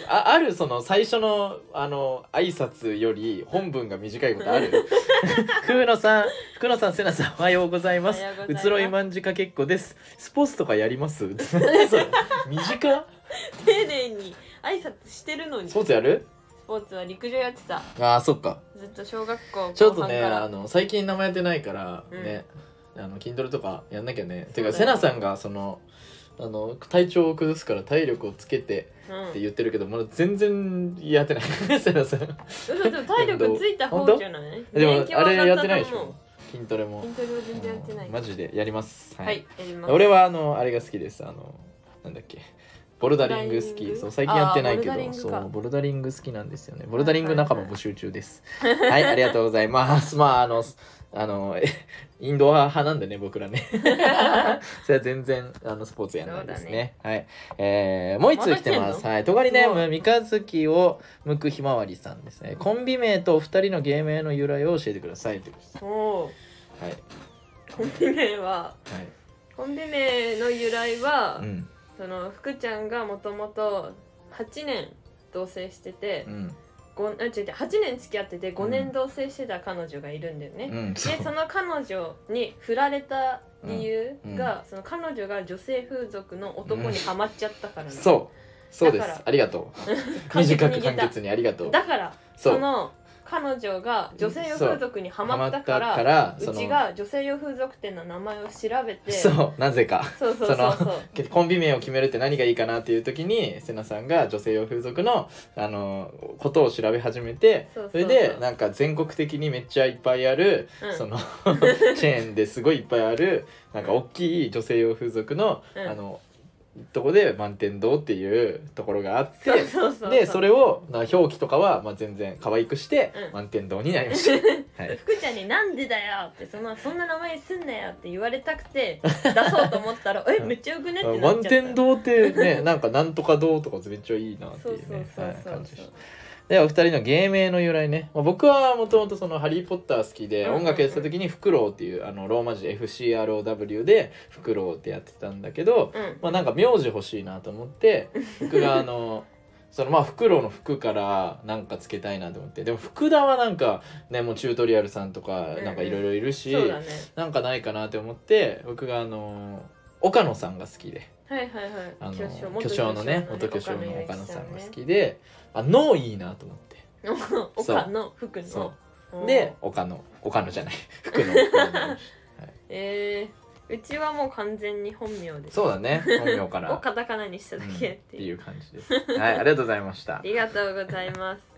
ああるその最初のあの挨拶より本文が短いことある。[LAUGHS] 福野さん、福野さん、せなさん、おはようございます。うつろいまんじかけっこです。スポーツとかやります？[LAUGHS] 短っ。丁寧に挨拶してるのに。スポーツやる？スポーツは陸上やってた。ああ、そっか。ずっと小学校ちょっとねあの最近名前やってないからうん。ね、あの筋トレとかやんなきゃね。てかそうだよセナさんがそのあの体調を崩すから体力をつけてうん。って言ってるけどまだ全然やってない。[LAUGHS] セナさん。嘘でも体力ついた方じゃない？でもあれやってないでしょ？筋トレも。筋トレは全然やってない。マジでやります。はい、やります。俺はあのあれが好きです。あのなんだっけ。ボルダリング好き。そう最近やってないけどそうボルダリング好きなんですよね。ボルダリング仲間募集中です。はいありがとうございます。まああのあのえ [LAUGHS] インドア派なんでね僕らね。[LAUGHS] それは全然あのスポーツやんないですね。はい。えー、もう一通来てます。はい。とがりネーム三日月を向くひまわりさんですね。コンビ名とお二人の芸名の由来を教えてくださいということはい。コンビ名ははい。コンビ名の由来は、うん。その福ちゃんがもともと8年同棲してて、うんごあ違う違う8年付き合ってて5年同棲してた彼女がいるんだよね、うんでその彼女に振られた理由が、その彼女が女性風俗の男にハマっちゃったからなの、そう。そうでだから。すありがとう。[LAUGHS] 短く簡潔にありがとう。だからそそうの彼女が女性用風俗にハマったからからそうのちが女性用風俗店の名前を調べてそうなぜか。そうそうそうそう。そコンビ名を決めるって何がいいかなっていう時にセナさんが女性用風俗のあのことを調べ始めてそれでなんか全国的にめっちゃいっぱいある、うん。その [LAUGHS] チェーンですごいいっぱいあるなんか大きい女性用風俗の、うん。あのとこで満天堂っていうところがあってでそれをな表記とかは、まあ、全然可愛くして、うん。満天堂になりました。[LAUGHS] はい。福ちゃんに「なんでだよ」ってそのそんな名前すんなよって言われたくて出そうと思ったら「[LAUGHS] えめっちゃよくね?」ってなっちゃった。満天堂ってねなんかなんとか堂とかめっちゃいいなってそいううね感じでしたでお二人の芸名の由来ね、まあ、僕はもともとその「ハリー・ポッター」好きで音楽やってた時に「フクロウ」っていうあのローマ字で FCROW で「フクロウ」ってやってたんだけど、うん。まあなんか名字欲しいなと思って僕があの [LAUGHS] そのまあフクロウの服からなんかつけたいなと思って。でも福田はなんかねもうチュートリアルさんとかなんかいろいろいるし、なんかないかなって思って僕があの岡野さんが好きで。はいはいあのはい巨匠巨匠のね元巨匠の岡岡野さんが好ねきであ脳いいなと思って。[LAUGHS] 岡の服の。そおうで岡野岡野じゃない。[LAUGHS] 福野えー、うちはもう完全に本名です。そうだね。本名から。[LAUGHS] をカタカナにしただけっていう、ていう感じです。はいありがとうございました。ありがとうございます。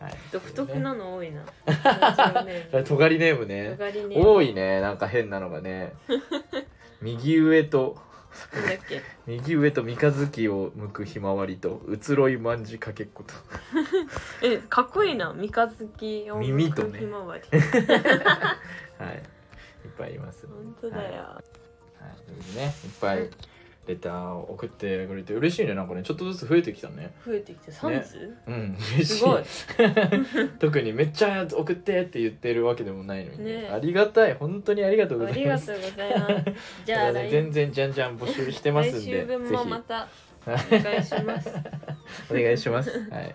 はい。独特なの多いな。とがりネーム。ね。多いね。なんか変なのがね。右上となんだっけ？右上と三日月を向くひまわりと移ろい万字かけっこと。[LAUGHS] えかっこいいな。三日月音楽耳とね。ひまわり。[LAUGHS] はい。いっぱいいます本当だよ、はい、といねいっぱいうんレターを送ってくれて嬉しいねなんかね。ちょっとずつ増えてきたね。増えてきて3通、うん嬉しい。すごい。[LAUGHS] 特にめっちゃ送ってって言ってるわけでもないのに、ね。ありがたい。本当にありがとうごあざいます。りがとうございます。じゃあ来ね。全然じゃんじゃん募集してますん来で週分ぜもまたひ。お願いします。[LAUGHS] お願いします。はい。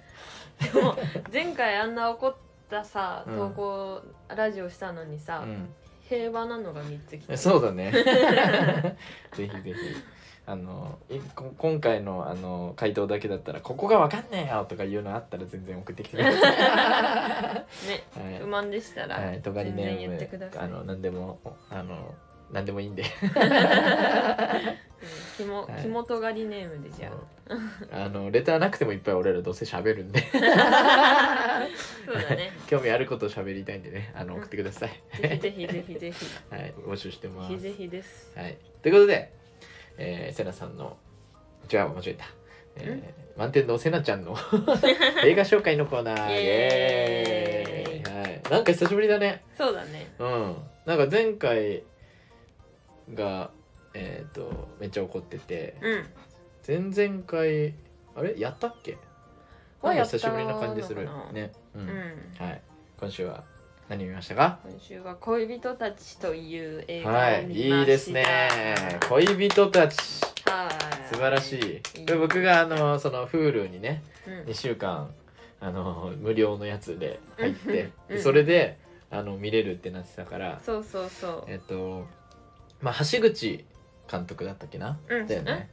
でも前回あんな怒ったさうん。投稿、ラジオしたのにさ、うん。平和なのが3つ来たそうだね。[LAUGHS] ぜひぜひあの今回のあの回答だけだったら「ここがわかんねえよ」とかいうのあったら全然送ってきてください、[LAUGHS] ねはい。不満でしたら、はい、とがりネ全然言ってームください。あの何でもあの何でもいいんで。ひもはい。ひもとがりネームでじゃあ。あのレターなくてもいっぱい俺らどうせ喋るんで。そうだね。興味あることを喋りたいんでねあのうん送ってください、ぜひぜひぜひぜひ。[LAUGHS] はい。募集してます。ぜひぜひです。はい。ということで、えー、セナさんの違う間違えた、えー、満天堂セナちゃんの [LAUGHS] 映画紹介のコーナー。イイ。エエーイ。はい、なんか久しぶりだね。そうだね。うん。なんか前回がえっ、とめっちゃ怒ってて。うん。前々回あれ？やったっけ？な。久しぶりな感じする。ね。う、うんん。はい。今週は何見ましたか？今週は恋人たちという映画はいを見ました。いいですね。恋人たち。はい。素晴らしい。いい。これ僕があのその Hulu にねうん。2週間あの無料のやつで入ってうん。でそれであの見れるってなってたからそうそうそう。えっとまあ橋口監督だったっけな、うん。だよね。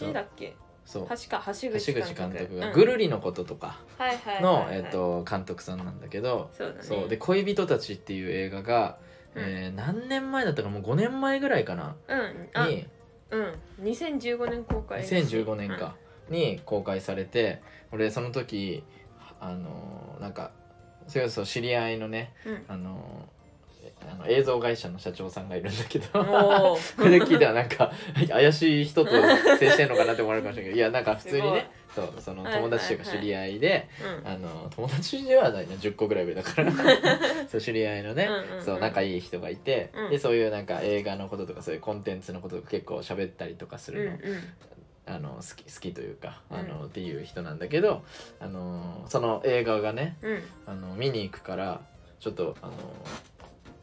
橋だっけ？そう。橋か橋橋口口監督が。うん。ぐるりのこととか。はいはいはいの、はい。えっと、監督さんなんだけどそうだね。そう。で「恋人たち」っていう映画が、うん。えー何年前だったかもう5年前ぐらいかな？うん。あにうん。2015年公開2015年か、に公開されて俺その時あのなんかそれこそ知り合いのねうん。あのあの映像会社の社長さんがいるんだけど。[LAUGHS] これで聞いたらなんか怪しい人と接してんのかなって思われるかもしれないけど。いやなんか普通にねそうその友達というか知り合いで、うん。あの友達ではないな10個ぐらい上だから。[LAUGHS] そう知り合いのね、うんうんうん。そう仲いい人がいて、うん。でそういうなんか映画のこととかそういうコンテンツのこととか結構喋ったりとかすうんうるの,、ん。あの好き好きというかあの、うん。っていう人なんだけどあのその映画がねうん。あの見に行くからちょっとあの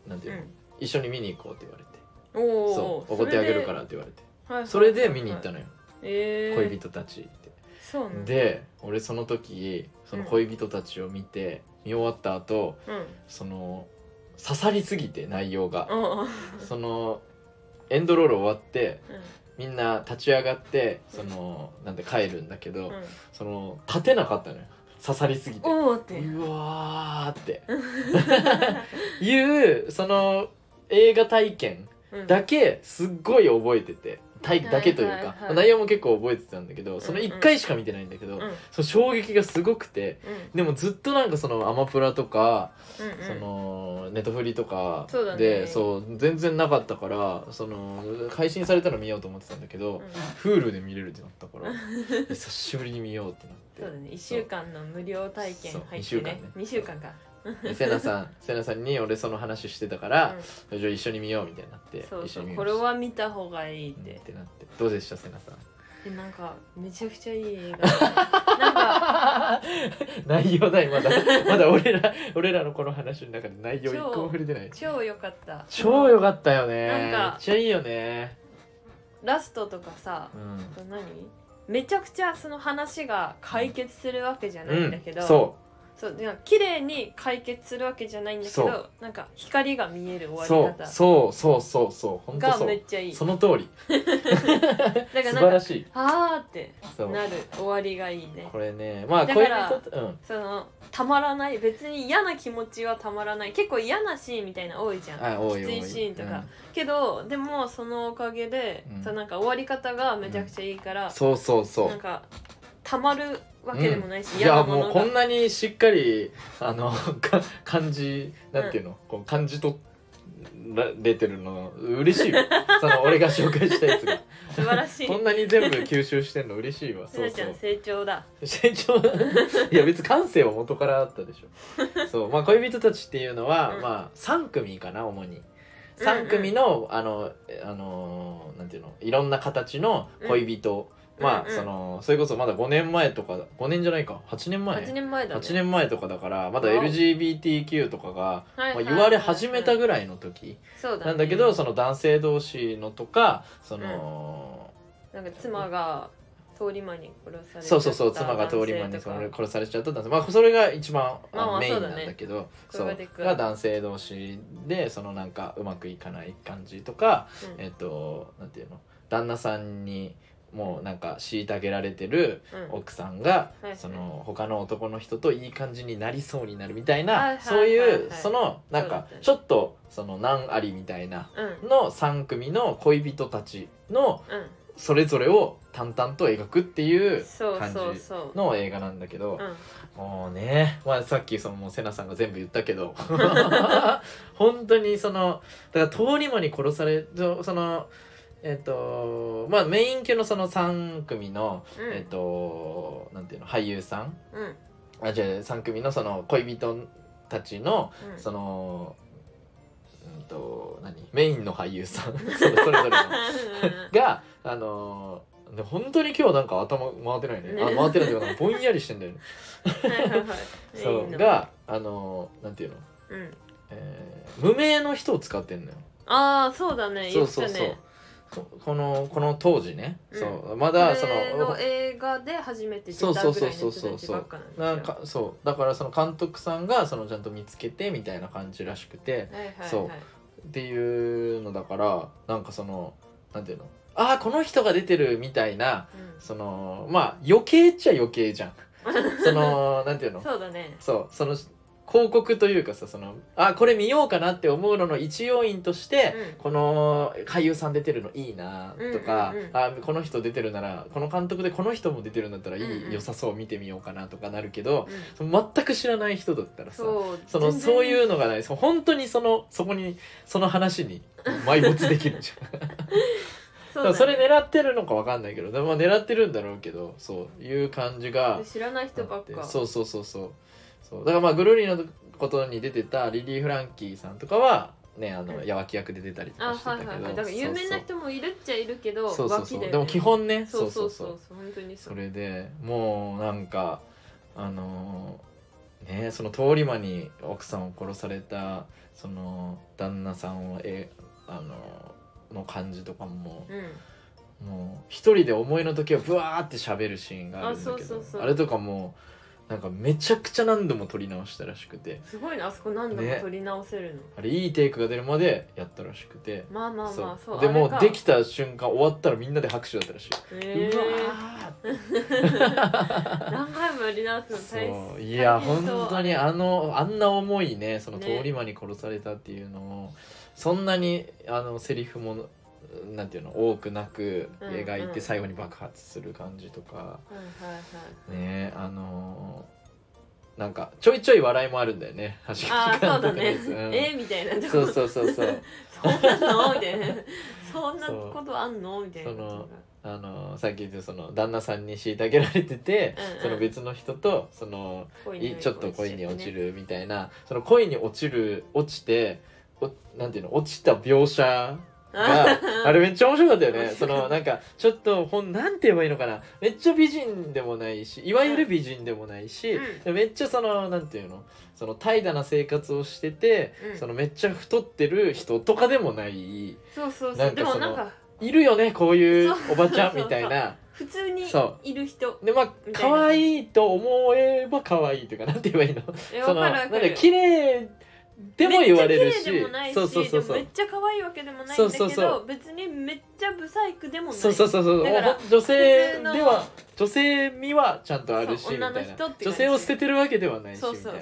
なんていうの、うん。一緒に見に行こうって言われて。おおそう。おごってあげるからって言われて。らそれで見に行ったのよ、えー、恋人たちって。そうなんだで俺その時その恋人たちを見て、見終わった後うん。その刺さりすぎて内容が、うんうん。そのエンドロール終わってみんな立ち上がってそのなんで帰るんだけど、うん。その立てなかったのよ刺さりすぎて。おおって。うわーって。[LAUGHS] いうその映画体験うん。だけすっごい覚えてて体だけというか、はいはいはい。内容も結構覚えてたんだけどその1回しか見てないんだけど、うん。うんその衝撃がすごくてうん。でもずっとなんかそのアマプラとか、うんうん。そのネットフリとかそうだね。でそう全然なかったからその配信されたの見ようと思ってたんだけど、うん。Hulu で見れるってなったから [LAUGHS] 久しぶりに見ようってなって。そうだね。1週間の無料体験そう入ってね。二週間ね。2週間か。でセナさんセナさんに俺その話してたから、じゃあ一緒に見ようみたいになってそう一緒にこれは見た方がいいっってなってどうでしたセナさん？でなんかめちゃくちゃいい映画 [LAUGHS] なんか内容ないまだ。[LAUGHS] まだ俺ら俺らのこの話の中で内容一個も触れてない。超良かった。超良かったよね。なんかめっちゃいいよね。ラストとかさうん。何？めちゃくちゃその話が解決するわけじゃないんだけど、うん、そそうでも綺麗に解決するわけじゃないんだけそどなんか光が見えるう終わり方。そうそうそうそうそう。本当がそう。めっちゃいい。その通り。[LAUGHS] だから素なんから晴しい。あーってそう。なる終わりがいいね。これね。まあ恋だから人とうん。そのたまらない別に嫌な気持ちはたまらない。結構嫌なシーンみたいな多いじゃん。あ多い多い。きついシーンとか。けどでもそのおかげで、うん。そのなんか終わり方がめちゃくちゃいいからうん、そうそうそう。なんかたまるわけでもないし、いや嫌なもうこんなにしっかりあのか感じなんていうの、こう感じ取られてるの嬉しいよ [LAUGHS] その俺が紹介したやつが。素晴らしい。こんなに全部吸収してんの嬉しいわ。せそうそう。成長だ。成長 [LAUGHS] いや別に感性は元からあったでしょ。[LAUGHS] そう。まあ恋人たちっていうのは、うん。まあ3組かな主に。うんうん3組の、あのあのなんていうの？いろんな形の恋人、まあ、そのそれこそまだ5年前とか5年じゃないか。8年前？8年前だね。8年前とかだからまだ LGBTQ とかが、まあ、言われ始めたぐらいの時。なんだけどその男性同士のとかその、なんか妻が通り魔に殺されちゃったそうそうそう妻が通り魔に殺されちゃったまあそれが一番あまあメインなんだけど。そそう。れがでっかい。が男性同士でそのなんかうまくいかない感じとかうん。えっとなんていうの？旦那さんにもうなんか虐げられてるうん。奥さんがはいはい。その他の男の人といい感じになりそうになるみたいなそういうそのなんかちょっとその難ありみたいなうん。の3組の恋人たちのうん。それぞれを淡々と描くっていう感じの映画なんだけどうん。もうね、まあ、さっきそのもうセナさんが全部言ったけど [LAUGHS] 本当にそのだから通り魔に殺されそそのえっ、とまあメイン級のその3組の、うん。えっ、となんていうの俳優さん。うん。あじゃあ3組のその恋人たちのうん。そのうんと何？メインの俳優さん。そ [LAUGHS] れそれぞれのがあのーで本当に今日なんか頭回ってないね。ね。あ回ってないけどなんかぼんやりしてんだよね。はいはいはい。そいいうの。があのーなんていうの、うん。えー無名の人を使ってんのよ。ああそうだね。言ってそうそう。そうここのこの当時ね、うん。そう。まだそのの映画で初めて出そうたぐらそうそういの人たちそうそうそう。ばっかなんかそう。だからその監督さんがそのちゃんと見つけてみたいな感じらしくて。はいはいはいそう。っていうのだからなんかそのなんていうの？ああこの人が出てるみたいなうん。そのまあ余計っちゃ余計じゃん。その [LAUGHS] なんていうの？そうだね。そう。その広告というかさそのあこれ見ようかなって思うのの一要因として、うん。この俳優さん出てるのいいなとか、うんうんうん。あこの人出てるならこの監督でこの人も出てるんだったらいい、うんうん。良さそう見てみようかなとかなるけどうん。全く知らない人だったらさそのそういうのがない。そう本当にそのそこにその話に埋没できるじゃん。[LAUGHS] だそからそれね狙ってるのかわかんないけど、まあ、狙ってるんだろうけどそういう感じが知らない人ばっか。そうそうそうそうそう。だからまあグルーリーのことに出てたリリー・フランキーさんとかはねあの、うん。八脇役で出たりとあかしてたけど、はいはいはい。だから有名な人もいるっちゃいるけどそうそうそう。脇だよね。でも基本ね。そうそうそう。そうそう本当にそそうれでもうなんかあのーねその通り魔に奥さんを殺されたその旦那さんをえあのの感じとかもうん。もう一人で思いの時はブワーって喋るシーンがあるんだけどあそうそうそう。あれとかもなんかめちゃくちゃ何度も撮り直したらしくて。すごいなあそこ何度もね。撮り直せるの、あれいいテイクが出るまでやったらしくて。まあまあまあそう。でもうできた瞬間終わったらみんなで拍手だったらしい、へうわー。ー [LAUGHS] 何回もやり直すの大そう。いや大変そう。本当にあのあんな重いねそのね通り魔に殺されたっていうのを、そんなにあのセリフもなんていうの多くなくうん描いうん。て最後に爆発する感じとか、ねあのーなんかちょいちょい笑いもあるんだよね。橋口ああそうだね。うん。えみたいなそうそうそうそう。そんなの？みたいな。[LAUGHS] そんなことあんの？みたいな。そのあのさっき言ったその旦那さんに虐げられてて、うんうん。その別の人とそのちょっと恋に落ちるみたいな、その恋に落ちる落ちておなんていうの落ちた描写が [LAUGHS] あれめっちゃ面白かったよね。そのなんかちょっとほんなんて言えばいいのかな。めっちゃ美人でもないしいわゆる美人でもないし、うん。でめっちゃそのなんていうの？その怠惰な生活をしてて、うん。そのめっちゃ太ってる人とかでもない。そうそうそう。でもなんかいるよねこういうおばちゃんみたいな。[LAUGHS] 普通にそいる人。でまあ可愛いと思えば可愛いというかなんて言えばいいの？えそのわかるわかる。なんで綺麗でも言われるし。そうそうそうそう。めっちゃ可愛いわけでもないんだけどそうそうそう。別にめっちゃブサイクでもない。そうそうそうそう。だからもう女性では女性味はちゃんとあるしみたいな。女性を捨ててるわけではないしみたいな。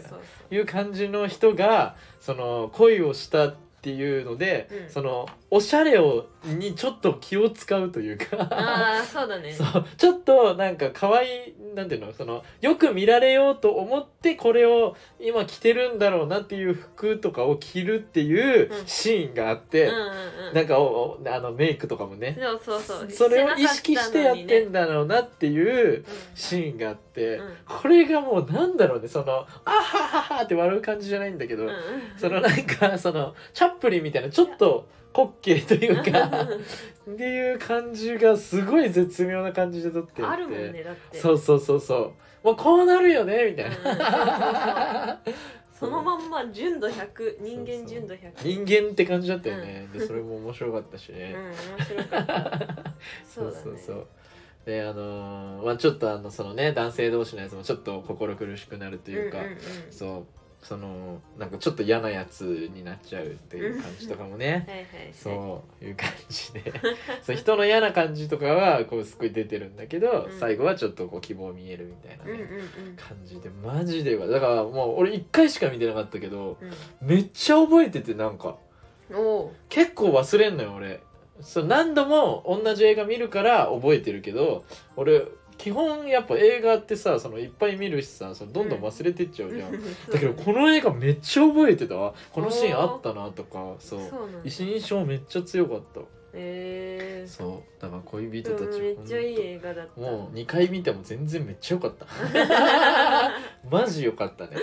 いう感じの人がその恋をしたっていうので、うん。そのおしゃれをにちょっと気を使うというか。ああそうだね。[LAUGHS] そう。ちょっとなんか可愛いなんていうのそのよく見られようと思ってこれを今着てるんだろうなっていう服とかを着るっていううん。シーンがあって、うんうんうん。なんかおおあのメイクとかもねそうそうそれを意識してやってんだだろうなっていううん。シーンがあって、うん。これがもうなんだろうねその「あははは」って笑う感じじゃないんだけど、うんうん。そのなんかそのチャップリンみたいなちょっと滑稽というかっていう感じがすごい絶妙な感じで撮ってあるもんねだって。そうそうそうそう。もうこうなるよねみたいな、うん。[LAUGHS] そのまんま純度100人間純度100人間って感じだったよね、でそれも面白かったしね、うん面白かった。[LAUGHS] そうそうそうであのーまあちょっとあのそのね男性同士のやつもちょっと心苦しくなるというか、んんん。そうそのなんかちょっと嫌なやつになっちゃうっていう感じとかもね、はいそういう感じで。[LAUGHS] そう人の嫌な感じとかはこうすごい出てるんだけど、うん。最後はちょっとこう希望見えるみたいなね、うんうんうん。感じでマジでだからもう俺1回しか見てなかったけどうめっちゃ覚えててなんか。結構忘れんのよ俺。そう何度も同じ映画見るから覚えてるけど俺基本やっぱ映画ってさそのいっぱい見るしさそのどんどん忘れてっちゃうじゃん、だけどこの映画めっちゃ覚えてたわ。このシーンあったなとかそう。そうなんだ。印象めっちゃ強かった。えー。そう。だから恋人でたちもめっちゃいい映画だった。もう2回見ても全然めっちゃ良かった。[LAUGHS] マジ良かったね,、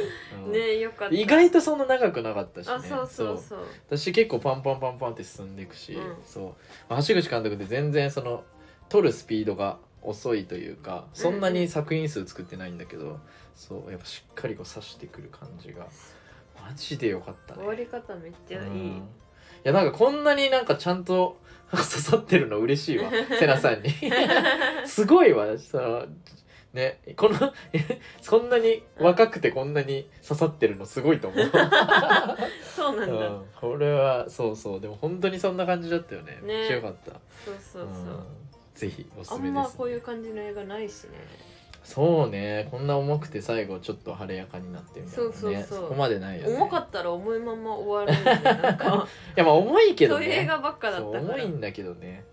うん。ねよかった。意外とそんな長くなかったしね。あそうそうそう。私結構パンパンパンパンって進んでいくし、うん。そう。橋口監督って全然その撮るスピードが遅いというかそんなに作品数作ってないんだけど、そうやっぱしっかりこう刺してくる感じがマジで良かったね。終わり方めっちゃいい、うん。いやなんかこんなになんかちゃんと [LAUGHS] 刺さってるの嬉しいわセナさんに。[LAUGHS] すごいわそのねこのそんなに若くてこんなに刺さってるのすごいと思う、[LAUGHS] そうなんだ、うん、これはそうそうでも本当にそんな感じだったよね。ね。めっちゃよかった。そうそうそう、んぜひおすあすめです、んまこういう感じの映画ないしね。そうね。こんな重くて最後ちょっと晴れやかになってみたいな、ね、そうそうそう。こまでないよね。重かったら重いまま終わるんでなんか。[LAUGHS] いやまあ重いけどそういう映ね画ばっかだった重いんだけどね、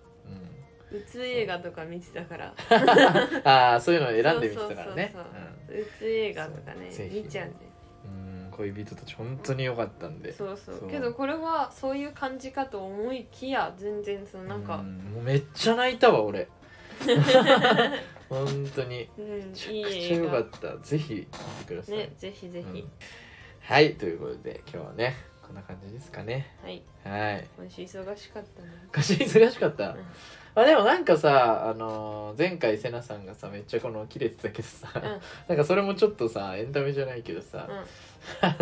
うつ映画とか見てたから。うん、[LAUGHS] ああそういうのを選んでみてたからね。そうそうそうう。つ映画とかね見ちゃうんで恋人たち本当に良かったんで。そうそう。けどこれはそういう感じかと思いきや全然そのなんかうもうめっちゃ泣いたわ俺。[LAUGHS] 本当に。うんめちゃくちゃ良かった。ぜひ見てください、ねぜひぜひ。うん。はいということで今日はねこんな感じですかね。はい。はい。今週忙しかったね。歌詞忙しかった、うん。まあでもなんかさあのー前回せなさんがさめっちゃこの切れてたけどさ、うん。なんかそれもちょっとさエンタメじゃないけどさ、あ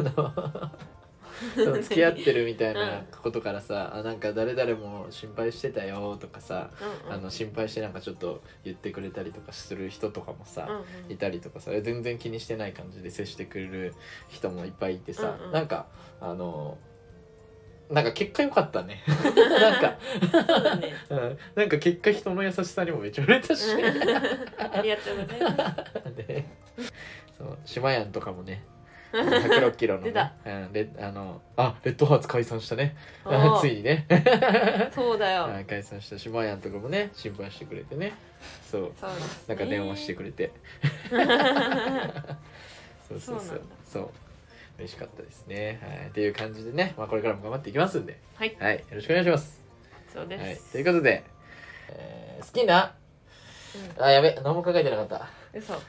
の付き合ってるみたいなことからさ、あなんか誰々も心配してたよとかさ、うんうん。あの心配してなんかちょっと言ってくれたりとかする人とかもさ、うんうん。いたりとかさ全然気にしてない感じで接してくれる人もいっぱいいてさ、うんうん。なんかあのなんか結果良かったね。[LAUGHS] なんか、そうだね。うん、なんか結果人の優しさにもめっちゃ売れたし。[LAUGHS] ありがとうございます。で [LAUGHS] そう。島やんとかもね106キロのね。出た。うん、レあのあレッドハーツ解散したね。[LAUGHS] ついにね。[LAUGHS] そうだよ。はい解散した。島やんとかもね心配してくれてね。そう。そうなんか電話してくれて。[LAUGHS] そうそうそう。そう嬉しかったですね。はい。っていう感じでね、まあ、これからも頑張っていきますんで。はい。はい。よろしくお願いします。そうではい。すということで、えー好きなうん。あやべ何も考えてなかった。嘘。好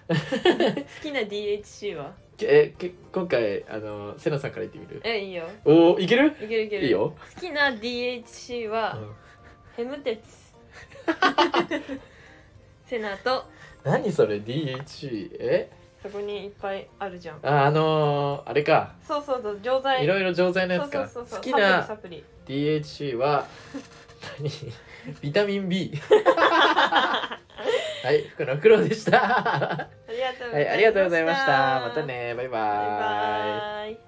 きな DHC は？えけ今回あのセナさんから言ってみる？えいいよ。おおいける？いけるいける。いいよ、好きな DHC はうん。ヘムテツ。[LAUGHS] セナと。何それ？DHC え？そこにいっぱいあるじゃん。ああのー、あれか。そうそうそう錠剤。いろいろ錠剤のやつか。そうそうそう好きなサプリ DHC は何？[LAUGHS] ビタミン B [LAUGHS] はい福の黒でした。ありがとうございました。いありがとうございました。またねバイババイイバイ